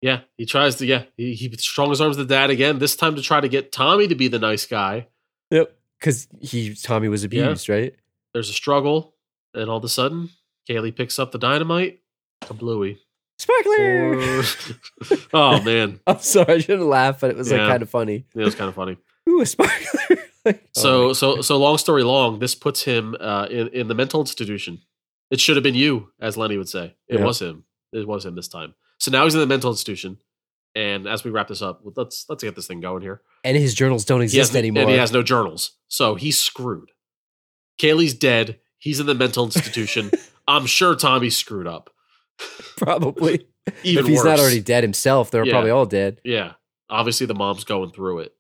yeah, he tries to. Yeah, he, he strong his arms to dad again. This time to try to get Tommy to be the nice guy. yep because he tommy was abused right There's a struggle, and all of a sudden, Kayleigh picks up the dynamite. A bluey. Sparkler. Or- oh man, I'm sorry, I shouldn't laugh, but it was like kind of funny. it was kind of funny. Ooh, a sparkler. Like, oh So my- so so long story long, this puts him uh, in in the mental institution. It should have been you, as Lenny would say. It Yeah. was him. It was him this time. So now he's in the mental institution. And as we wrap this up, let's let's get this thing going here. and his journals don't exist has, anymore. and he has no journals, so he's screwed. Kayleigh's dead. He's in the mental institution. I'm sure Tommy's screwed up. probably. Even if he's worse. not already dead himself, they're Yeah. probably all dead. Yeah. Obviously, the mom's going through it.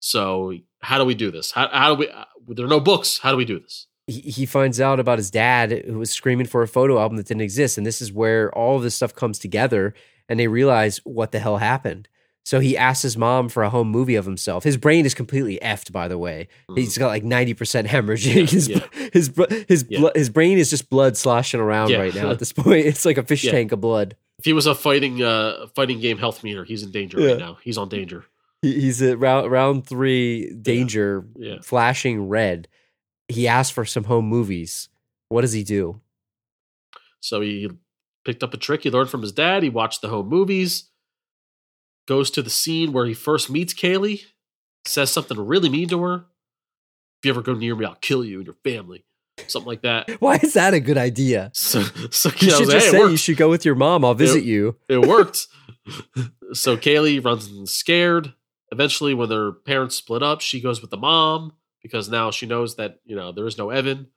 So how do we do this? How, how do we? Uh, there are no books. How do we do this? He, he finds out about his dad who was screaming for a photo album that didn't exist, and this is where all of this stuff comes together, and they realize what the hell happened. So he asks his mom for a home movie of himself. His brain is completely effed, by the way. He's got like ninety percent hemorrhaging. his Mm. yeah. his his Yeah. blood, his brain is just blood sloshing around Yeah. right now. At this point, it's like a fish Yeah. tank of blood. If he was a fighting uh fighting game health meter, he's in danger Yeah. right now. He's on danger. He, he's at round round three, danger, Yeah. flashing red. He asks for some home movies. What does he do? So he picked up a trick he learned from his dad. He watched the home movies, goes to the scene where he first meets Kayleigh, says something really mean to her. If you ever go near me, I'll kill you and your family. Something like that. Why is that a good idea? So, so You should just "Hey, say you should go with your mom. I'll visit you. it worked. so Kayleigh runs scared. Eventually, when their parents split up, she goes with the mom because now she knows that you know there is no Evan.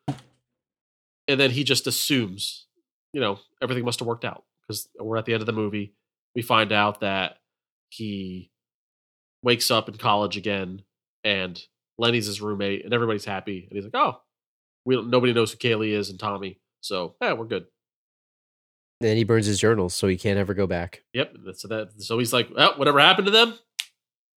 And then he just assumes, you know, everything must have worked out because we're at the end of the movie. We find out that he wakes up in college again, and Lenny's his roommate, and everybody's happy. And he's like, "Oh, we don't, nobody knows who Kayleigh is and Tommy, so yeah, we're good." Then he burns his journals so he can't ever go back. Yep. So that so he's like, well, whatever happened to them,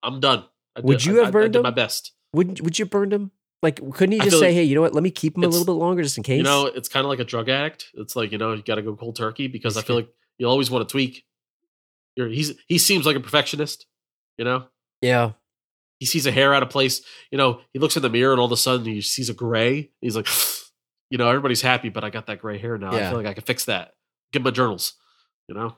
I'm done. I Would did- you I- have I- I burned did them? my best. Would would you burn him? Like, couldn't he just say, like "Hey, you know what? Let me keep him a little bit longer, just in case." You know, it's kind of like a drug addict. It's like you know, you got to go cold turkey because I feel like you always want to tweak. You're, he's he seems like a perfectionist. You know, yeah. he sees a hair out of place. You know, he looks in the mirror and all of a sudden he sees a gray. He's like, you know, everybody's happy, but I got that gray hair now. I feel like I can fix that. Get my journals. You know,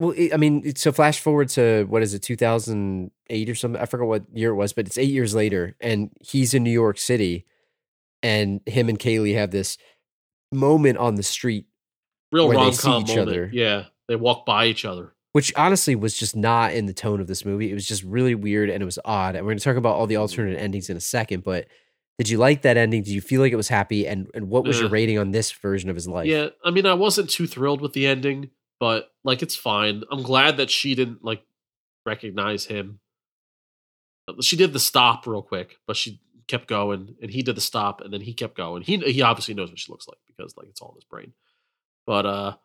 Well, it, I mean, so flash forward to what is it, 2008 or something? I forgot what year it was, but it's eight years later, and he's in New York City, and him and Kayleigh have this moment on the street, real rom com moment. other. Yeah, they walk by each other. which honestly was just not in the tone of this movie. It was just really weird and it was odd. And we're going to talk about all the mm-hmm. alternate endings in a second, but did you like that ending? Did you feel like it was happy? And and what was your rating on this version of his life? Yeah, I mean, I wasn't too thrilled with the ending, but like, it's fine. I'm glad that she didn't like recognize him. She did the stop real quick, but she kept going, and he did the stop, and then he kept going. He he obviously knows what she looks like because like it's all in his brain. But uh,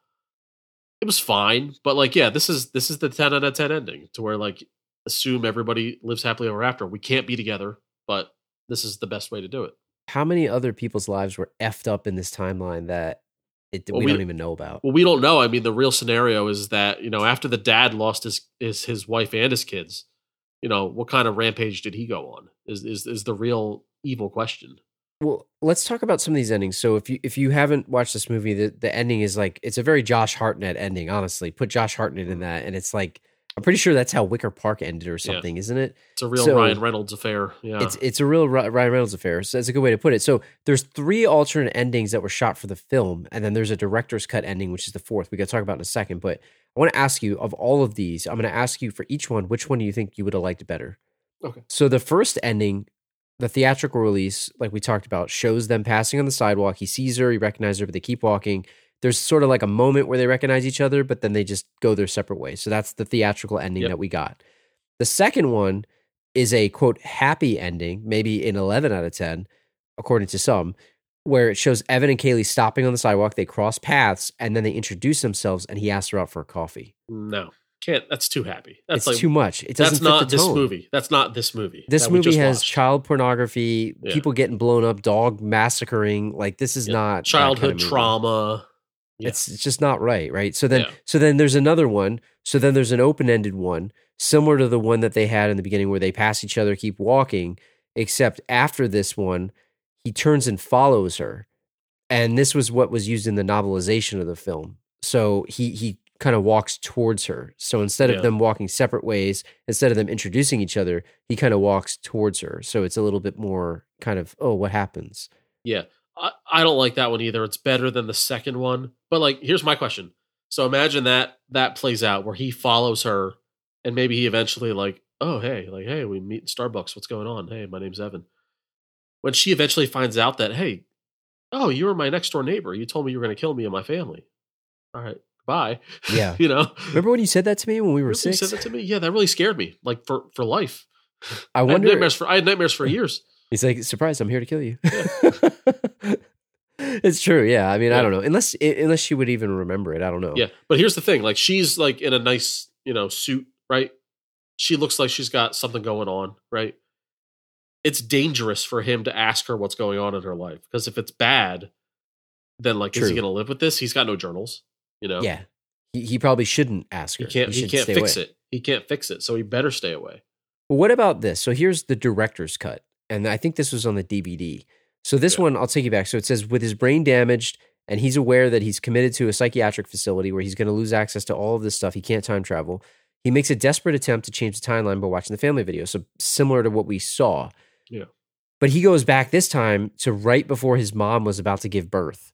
it was fine. But like, yeah, this is this is the ten out of ten ending to where like assume everybody lives happily ever after. We can't be together, but this is the best way to do it. How many other people's lives were effed up in this timeline that it, Well, we, we- don't even know about? Well, we don't know. I mean, the real scenario is that you know after the dad lost his his his wife and his kids, you know what kind of rampage did he go on? Is is is the real evil question? Well, let's talk about some of these endings. So if you if you haven't watched this movie, the the ending is like it's a very Josh Hartnett ending. Honestly, put Josh Hartnett in mm. that, and it's like I'm pretty sure that's how Wicker Park ended or something, isn't it? It's a real So- Ryan Reynolds affair. Yeah, It's it's a real Ryan Reynolds affair. So that's a good way to put it. So there's three alternate endings that were shot for the film, and then there's a director's cut ending, which is the fourth. We got to talk about in a second. But I want to ask you of all of these, I'm going to ask you for each one, which one do you think you would have liked better? Okay. So the first ending, the theatrical release, like we talked about, shows them passing on the sidewalk. He sees her, he recognizes her, but they keep walking. There's sort of like a moment where they recognize each other, but then they just go their separate ways. So that's the theatrical ending Yep. that we got. The second one is a quote happy ending, maybe an 11 out of 10, according to some, where it shows Evan and Kayleigh stopping on the sidewalk. They cross paths and then they introduce themselves and he asks her out for a coffee. no, can't. That's too happy. That's it's like too much. It doesn't that's fit not this movie. That's not this movie. This movie has watched. child pornography, Yeah. people getting blown up, dog massacring. Like this is Yeah. not that kind childhood of trauma. Yeah. It's it's just not right, right? So then Yeah. so then there's another one. So then there's an open-ended one similar to the one that they had in the beginning where they pass each other, keep walking, except after this one, he turns and follows her. And this was what was used in the novelization of the film. So he he kind of walks towards her. So instead of Yeah. them walking separate ways, instead of them introducing each other, he kind of walks towards her. So it's a little bit more kind of, oh, what happens? Yeah. I, I don't like that one either. It's better than the second one. But like here's my question. So imagine that that plays out where he follows her and maybe he eventually like, oh hey, like, hey, we meet in Starbucks. What's going on? Hey, my name's Evan. When she eventually finds out that, hey, oh, you were my next door neighbor. You told me you were gonna kill me and my family. All right, bye. Yeah. you know? Remember when you said that to me when we were Really? You said that to me? Yeah, that really scared me. Like for for life. I I had wonder. nightmares for I had nightmares for years. He's like, surprise! I'm here to kill you. it's true. Yeah. I mean, I don't know. Unless unless she would even remember it. I don't know. Yeah, but here's the thing: like she's like in a nice, you know, suit, right? She looks like she's got something going on, right? It's dangerous for him to ask her what's going on in her life because if it's bad, then like, is True. he going to live with this? He's got no journals, you know. Yeah. He, he probably shouldn't ask her. he can't. He, should can't fix away. it. He can't fix it, so he better stay away. Well, what about this? So here's the director's cut, and I think this was on the DVD. So this Yeah. one, I'll take you back. So it says, with his brain damaged, and he's aware that he's committed to a psychiatric facility where he's going to lose access to all of this stuff. He can't time travel. He makes a desperate attempt to change the timeline by watching the family video. So similar to what we saw. Yeah. But he goes back this time to right before his mom was about to give birth.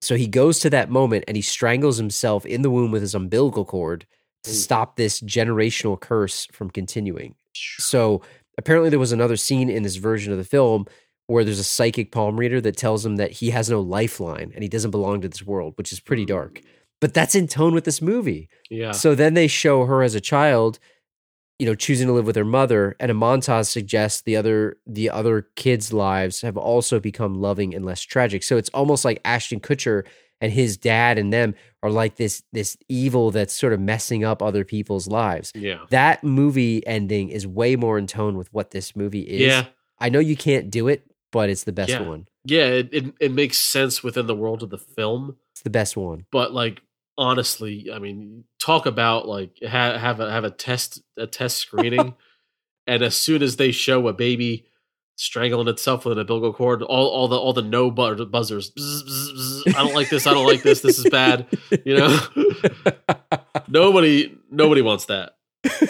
So he goes to that moment and he strangles himself in the womb with his umbilical cord to stop this generational curse from continuing. So apparently there was another scene in this version of the film where there's a psychic palm reader that tells him that he has no lifeline and he doesn't belong to this world, which is pretty mm. dark. But that's in tone with this movie. Yeah, So then they show her as a child, you know, choosing to live with her mother, and a montage suggests the other the other kids' lives have also become loving and less tragic. So it's almost like Ashton Kutcher and his dad and them are like this this evil that's sort of messing up other people's lives. yeah, That movie ending is way more in tone with what this movie is. yeah, I know you can't do it, but it's the best Yeah. one. yeah. It, it it makes sense within the world of the film. It's the best one. but like honestly i mean talk about like ha- have a have a test a test screening and as soon as they show a baby strangling itself with an umbilical cord all all the all the no bu- buzzers bzz, bzz, bzz, i don't like this i don't like this this is bad you know nobody nobody wants that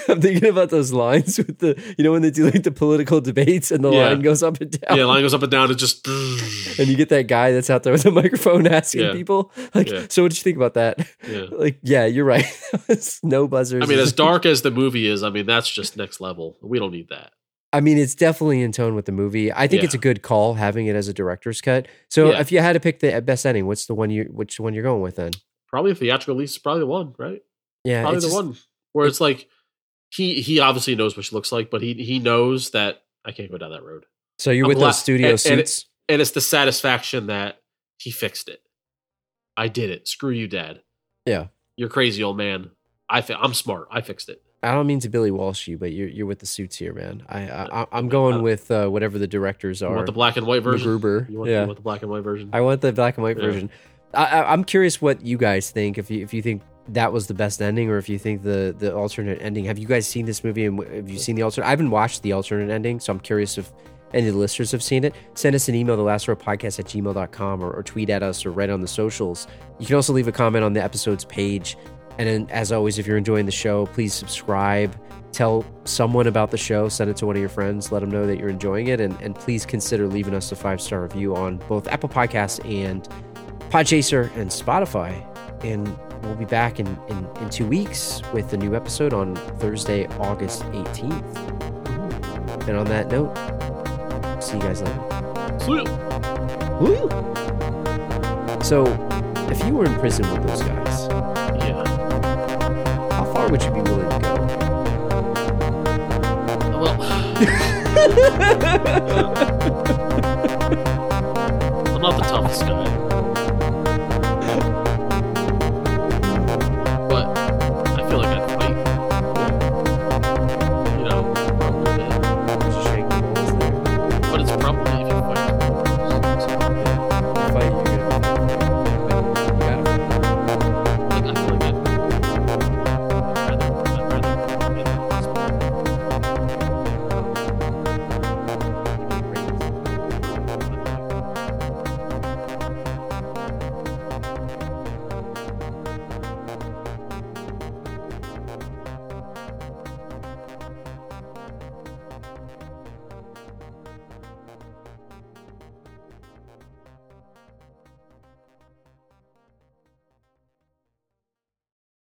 I'm thinking about those lines with the, you know, when they do like the political debates and the Yeah. line goes up and down. yeah line goes up and down it just and you get that guy that's out there with a microphone asking Yeah. people, like, Yeah. so what did you think about that? yeah Like, yeah, you're right. It's no buzzers. i mean as dark as the movie is i mean that's just next level we don't need that I mean, it's definitely in tone with the movie. I think Yeah. it's a good call having it as a director's cut. So Yeah. if you had to pick the best ending, what's the one you, which one you're going with then? probably a theatrical release is probably the one right Yeah, probably the just- one where it's like he he obviously knows what she looks like, but he he knows that I can't go down that road, So you're I'm with glad- those studio and- and it- suits. and it's the satisfaction that he fixed it. I did it. Screw you, Dad. yeah. You're crazy, old man. I fi- I'm smart. I fixed it. I don't mean to Billy Walsh you, but you're you're with the suits here, man. I, I I'm going I- with uh, whatever the directors You are. want the black and white version? MacGruber. You want, Yeah. you want the black and white version? I want the black and white Yeah. version. I, I, I'm curious what you guys think. If you if you think that was the best ending, or if you think the the alternate ending. Have you guys seen this movie? And have you seen the alternate? I haven't watched the alternate ending, so I'm curious if any of the listeners have seen it. Send us an email, the last row podcast at gmail.com, or, or tweet at us or write on the socials. You can also leave a comment on the episode's page. And as always, if you're enjoying the show, please subscribe. Tell someone about the show. Send it to one of your friends. Let them know that you're enjoying it. And, and please consider leaving us a five star review on both Apple Podcasts and Podchaser and Spotify. And we'll be back in, in, in two weeks with a new episode on Thursday, August 18th. And on that note, see you guys later. Sweet. Woo! So, if you were in prison with those guys, I'm not the toughest guy,